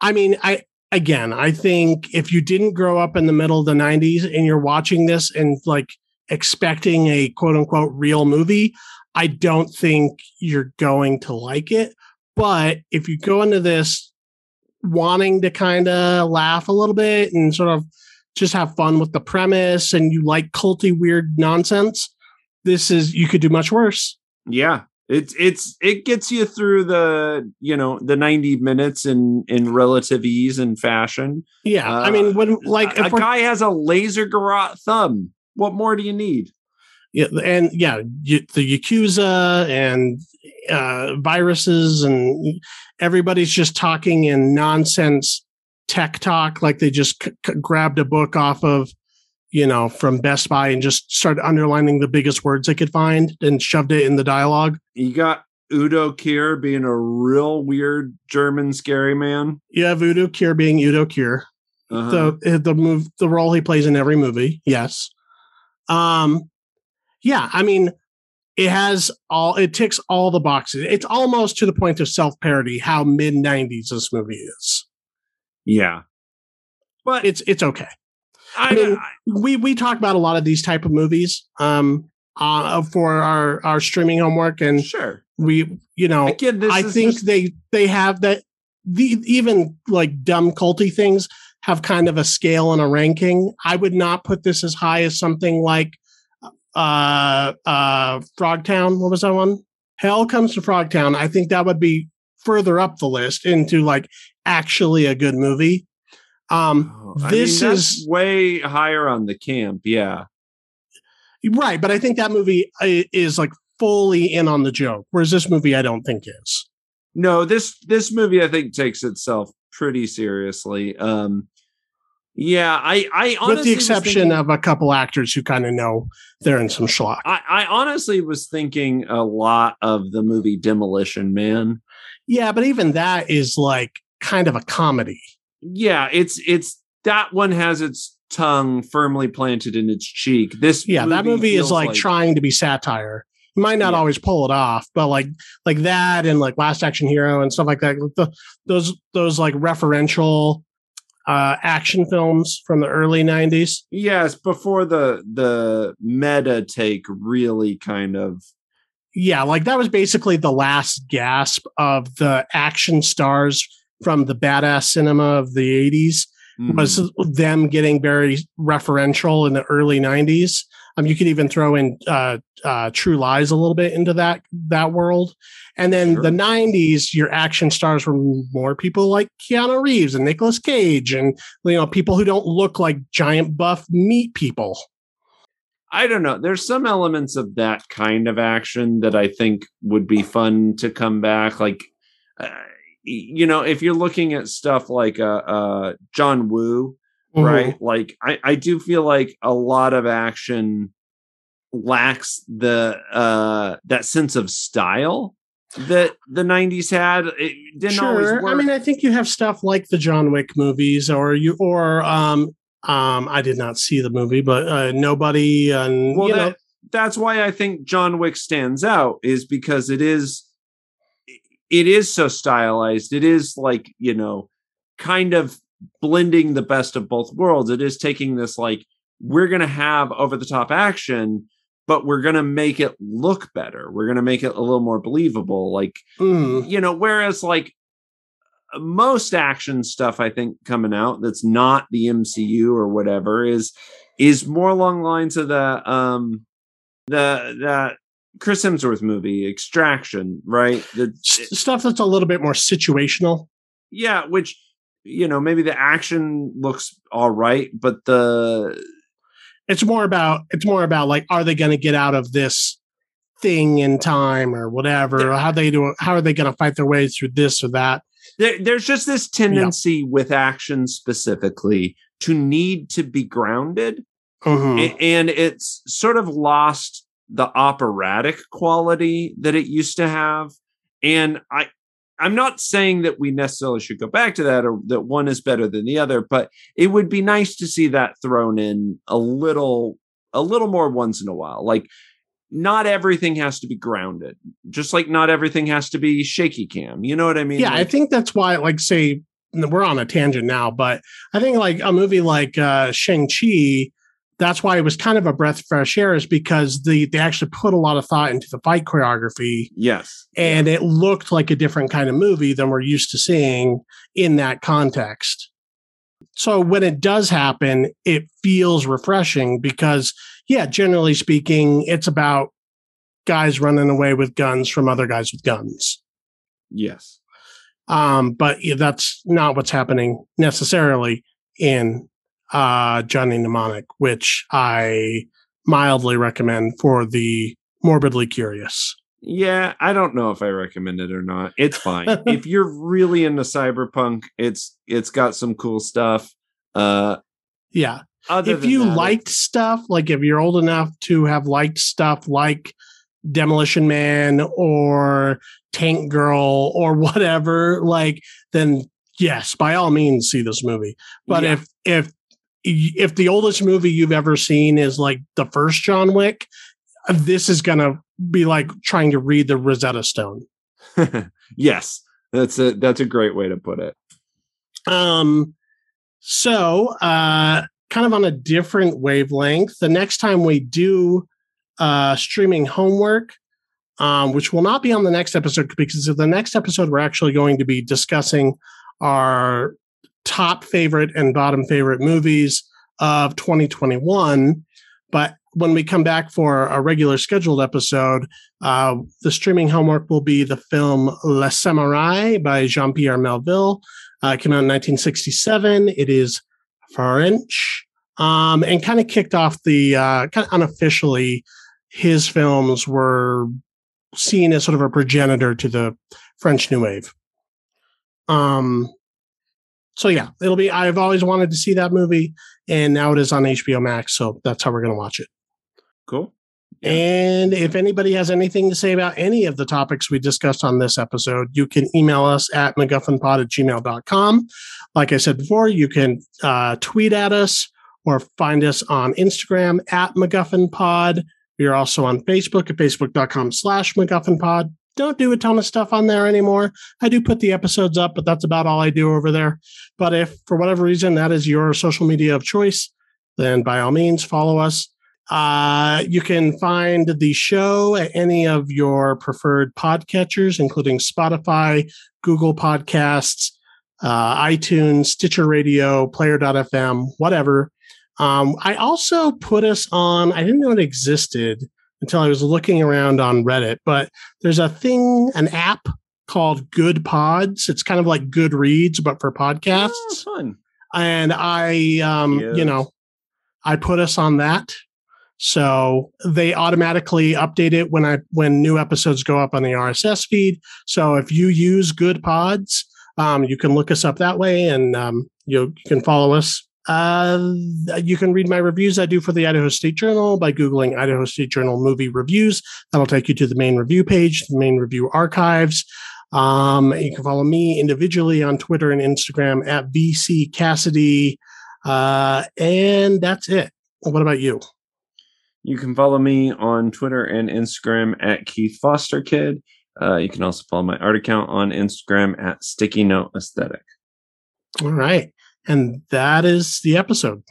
I mean, I again, I think if you didn't grow up in the middle of the 90s and you're watching this and like expecting a quote unquote real movie, I don't think you're going to like it. But if you go into this wanting to kind of laugh a little bit and sort of just have fun with the premise and you like culty weird nonsense, this is you could do much worse. yeah it's it's it gets you through the you know the 90 minutes in in relative ease and fashion Yeah. I Uh, mean, when like a, if a guy has a laser garrote thumb what more do you need and yeah, the Yakuza and uh, viruses, and everybody's just talking in nonsense tech talk, like they just c- c- grabbed a book off of, you know, from Best Buy and just started underlining the biggest words they could find and shoved it in the dialogue. you got udo kier being a real weird german scary man You have Udo Kier being Udo Kier, Uh-huh. the the move the role he plays in every movie. Yes. Um yeah, I mean it has all it ticks all the boxes. It's almost to the point of self-parody how mid 90s this movie is. yeah but It's it's okay. I, I mean, I- We we talk about a lot of these type of movies um uh, for our our streaming homework and sure we you know again this I think just- they they have that the even like dumb culty things have kind of a scale and a ranking. I would not put this as high as something like uh uh Frogtown. What was that one? Hell comes to Frogtown. I think that would be further up the list into like actually a good movie. Um Oh, this mean, is- way higher on the camp yeah right, but I think that movie is like fully in on the joke, whereas this movie I don't think is. no this this movie i think takes itself pretty seriously um yeah i i honestly With the exception thinking- of a couple actors who kind of know they're in some schlock. I, I honestly was thinking a lot of the movie demolition man Yeah, but even that is like kind of a comedy. yeah it's it's that one has its tongue firmly planted in its cheek this Yeah, that movie is feels like, trying to be satire. Might not Yeah. always pull it off, but like like that and like Last Action Hero and stuff like that. The, those those like referential uh action films from the early 90s. yes before the the meta take really kind of Yeah, like that was basically the last gasp of the action stars from the badass cinema of the 80s. mm, was them getting very referential in the early 90s. Um, you could even throw in uh, uh, True Lies a little bit into that that world, and then Sure. the 90s, your action stars were more people like Keanu Reeves and Nicolas Cage, and you know people who don't look like giant buff meat people. I don't know. There's some elements of that kind of action that I think would be fun to come back. Like, uh, you know, if you're looking at stuff like uh, uh, John Woo, Mm-hmm. right? Like, I, I do feel like a lot of action lacks the uh, that sense of style that the 90s had it didn't sure. always work. I mean, I think you have stuff like the John Wick movies or you or um um I did not see the movie, but uh, nobody and well, you that, know. that's why I think John Wick stands out is because it is it is so stylized. It is like, you know, kind of blending the best of both worlds. It is taking this like we're going to have over the top action but we're going to make it look better. We're going to make it a little more believable. Like, mm. you know, whereas like most action stuff, I think coming out that's not the MCU or whatever is, is more along lines of the, um, the, the Chris Hemsworth movie, Extraction, right? The stuff that's a little bit more situational. Yeah. Which, you know, maybe the action looks all right, but the, it's more about it's more about like are they going to get out of this thing in time or whatever? Or how they do how are they going to fight their way through this or that? There, there's just this tendency yeah. with action specifically to need to be grounded. Mm-hmm. and it's sort of lost the operatic quality that it used to have. And i I'm not saying that we necessarily should go back to that or that one is better than the other, but it would be nice to see that thrown in a little a little more once in a while. Like not everything has to be grounded. Just like not everything has to be shaky cam. You know what I mean? Yeah, like, I think that's why like say we're on a tangent now, but I think like a movie like uh Shang-Chi that's why it was kind of a breath of fresh air is because the they actually put a lot of thought into the fight choreography. Yes. And yeah. it looked like a different kind of movie than we're used to seeing in that context. So when it does happen, it feels refreshing because yeah, generally speaking, it's about guys running away with guns from other guys with guns. Yes. Um, but that's not what's happening necessarily in uh, Johnny Mnemonic, which I mildly recommend for the morbidly curious. Yeah, I don't know if I recommend it or not. It's fine. if you're really into cyberpunk, it's it's got some cool stuff. Uh yeah. if you that, liked stuff, like if you're old enough to have liked stuff like Demolition Man or Tank Girl or whatever, like then yes, by all means see this movie. But yeah. if if if the oldest movie you've ever seen is like the first John Wick, this is going to be like trying to read the Rosetta Stone. yes, that's a that's a great way to put it. Um, so uh, kind of on a different wavelength. The next time we do uh, streaming homework, um, which will not be on the next episode because the next episode we're actually going to be discussing our top favorite and bottom favorite movies of 2021. But when we come back for a regular scheduled episode, uh, the streaming homework will be the film Le Samouraï by Jean Pierre Melville. Uh, it came out in 1967. It is French um, and kind of kicked off the uh, kind of unofficially, his films were seen as sort of a progenitor to the French New Wave. Um, so yeah, it'll be. I've always wanted to see that movie, and now it is on HBO Max. So that's how we're going to watch it. Cool. Yeah. And if anybody has anything to say about any of the topics we discussed on this episode, you can email us at MacGuffinPod at gmail.com. Like I said before, you can uh, tweet at us or find us on Instagram at MacGuffinPod. We are also on Facebook at facebook.com slash MacGuffinPod don't do a ton of stuff on there anymore. I do put the episodes up, but that's about all I do over there. But if for whatever reason that is your social media of choice, then by all means follow us. Uh, you can find the show at any of your preferred podcatchers, including Spotify, Google Podcasts, uh, iTunes, Stitcher Radio, Player.fm, whatever. Um, I also put us on, I didn't know it existed until I was looking around on Reddit. But there's a thing, an app called Goodpods. It's kind of like Goodreads, but for podcasts. Oh, fun. And I, um, yes. you know, I put us on that. So they automatically update it when I when new episodes go up on the RSS feed. So if you use Goodpods, um, you can look us up that way, and um, you, you can follow us Uh, you can read my reviews I do for the Idaho State Journal by Googling Idaho State Journal movie reviews. That'll take you to the main review page, the main review archives. Um, you can follow me individually on Twitter and Instagram at VC Cassidy. Uh, and that's it. What about you? You can follow me on Twitter and Instagram at Keith Foster Kid. Uh, you can also follow my art account on Instagram at Sticky Note Aesthetic. All right. And that is the episode.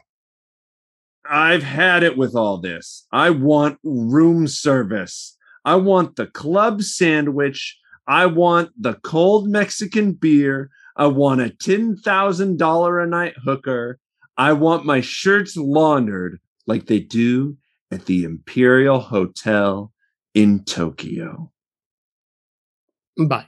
I've had it with all this. I want room service. I want the club sandwich. I want the cold Mexican beer. I want a $10,000 a night hooker. I want my shirts laundered like they do at the Imperial Hotel in Tokyo. Bye.